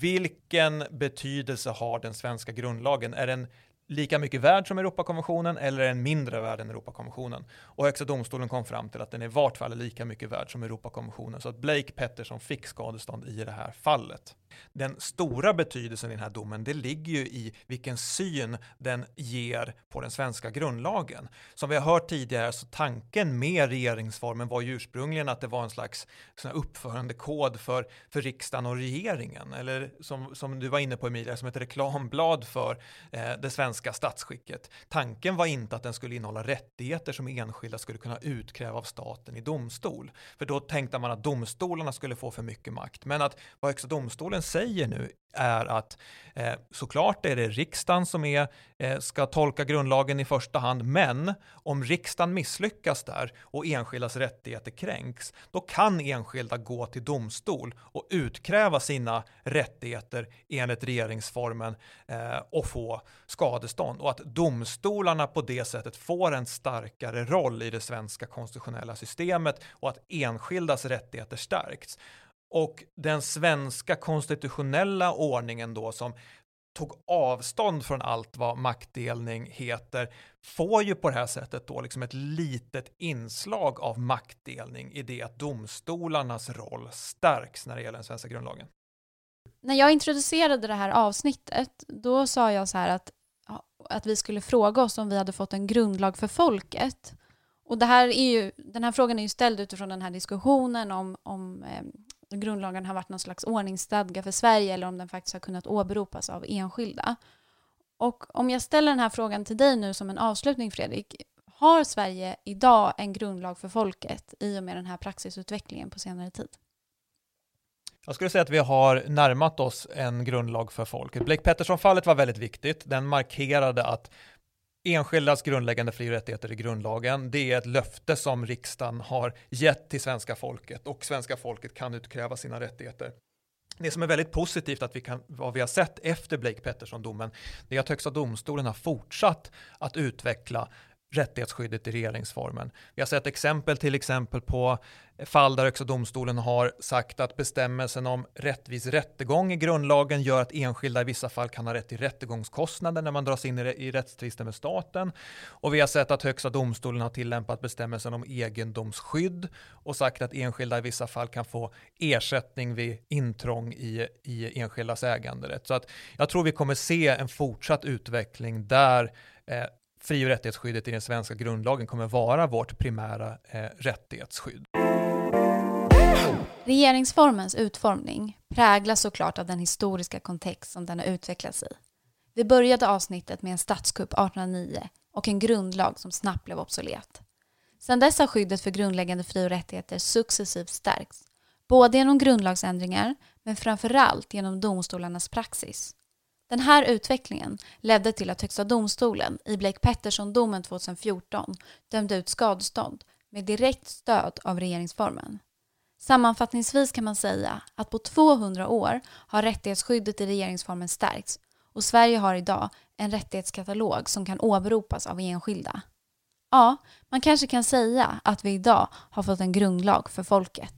vilken betydelse har den svenska grundlagen? Är den lika mycket värd som Europakonventionen eller är den mindre värd än Europakonventionen? Och Högsta domstolen kom fram till att den i vart fall är lika mycket värd som Europakonventionen. Så att Blake Pettersson fick skadestånd i det här fallet. Den stora betydelsen i den här domen, det ligger ju i vilken syn den ger på den svenska grundlagen. Som vi har hört tidigare så tanken med regeringsformen var ju ursprungligen att det var en slags sån uppförandekod för, för riksdagen och regeringen. Eller som, som du var inne på Emilia, som ett reklamblad för eh, det svenska statsskicket. Tanken var inte att den skulle innehålla rättigheter som enskilda skulle kunna utkräva av staten i domstol. För då tänkte man att domstolarna skulle få för mycket makt. Men att vad Högsta domstolen säger nu är att eh, såklart är det riksdagen som är, eh, ska tolka grundlagen i första hand, men om riksdagen misslyckas där och enskildas rättigheter kränks, då kan enskilda gå till domstol och utkräva sina rättigheter enligt regeringsformen eh, och få skadestånd. Och att domstolarna på det sättet får en starkare roll i det svenska konstitutionella systemet och att enskildas rättigheter stärks. Och den svenska konstitutionella ordningen då som tog avstånd från allt vad maktdelning heter får ju på det här sättet då liksom ett litet inslag av maktdelning i det att domstolarnas roll stärks när det gäller den svenska grundlagen. När jag introducerade det här avsnittet, då sa jag så här att, att vi skulle fråga oss om vi hade fått en grundlag för folket. Och det här är ju, den här frågan är ju ställd utifrån den här diskussionen om, om eh, grundlagen har varit någon slags ordningsstadga för Sverige eller om den faktiskt har kunnat åberopas av enskilda. Och om jag ställer den här frågan till dig nu som en avslutning Fredrik, har Sverige idag en grundlag för folket i och med den här praxisutvecklingen på senare tid? Jag skulle säga att vi har närmat oss en grundlag för folket. Blake Pettersson-fallet var väldigt viktigt. Den markerade att enskildas grundläggande fri och rättigheter i grundlagen. Det är ett löfte som riksdagen har gett till svenska folket och svenska folket kan utkräva sina rättigheter. Det som är väldigt positivt att vi kan, vad vi har sett efter Blake Pettersson-domen, det är att Högsta domstolen har fortsatt att utveckla rättighetsskyddet i regeringsformen. Vi har sett exempel till exempel på fall där Högsta domstolen har sagt att bestämmelsen om rättvis rättegång i grundlagen gör att enskilda i vissa fall kan ha rätt till rättegångskostnader när man dras in i rättstvister med staten. Och vi har sett att Högsta domstolen har tillämpat bestämmelsen om egendomsskydd och sagt att enskilda i vissa fall kan få ersättning vid intrång i, i enskildas äganderätt. Så att jag tror vi kommer se en fortsatt utveckling där eh, fri och rättighetsskyddet i den svenska grundlagen kommer vara vårt primära eh, rättighetsskydd. Regeringsformens utformning präglas såklart av den historiska kontext som den har utvecklats i. Vi började avsnittet med en statskupp 1809 och en grundlag som snabbt blev obsolet. Sedan dess har skyddet för grundläggande fri och rättigheter successivt stärkts, både genom grundlagsändringar men framförallt genom domstolarnas praxis. Den här utvecklingen ledde till att Högsta domstolen i Blake Pettersson-domen 2014 dömde ut skadestånd med direkt stöd av regeringsformen. Sammanfattningsvis kan man säga att på 200 år har rättighetsskyddet i regeringsformen stärkts och Sverige har idag en rättighetskatalog som kan åberopas av enskilda. Ja, man kanske kan säga att vi idag har fått en grundlag för folket.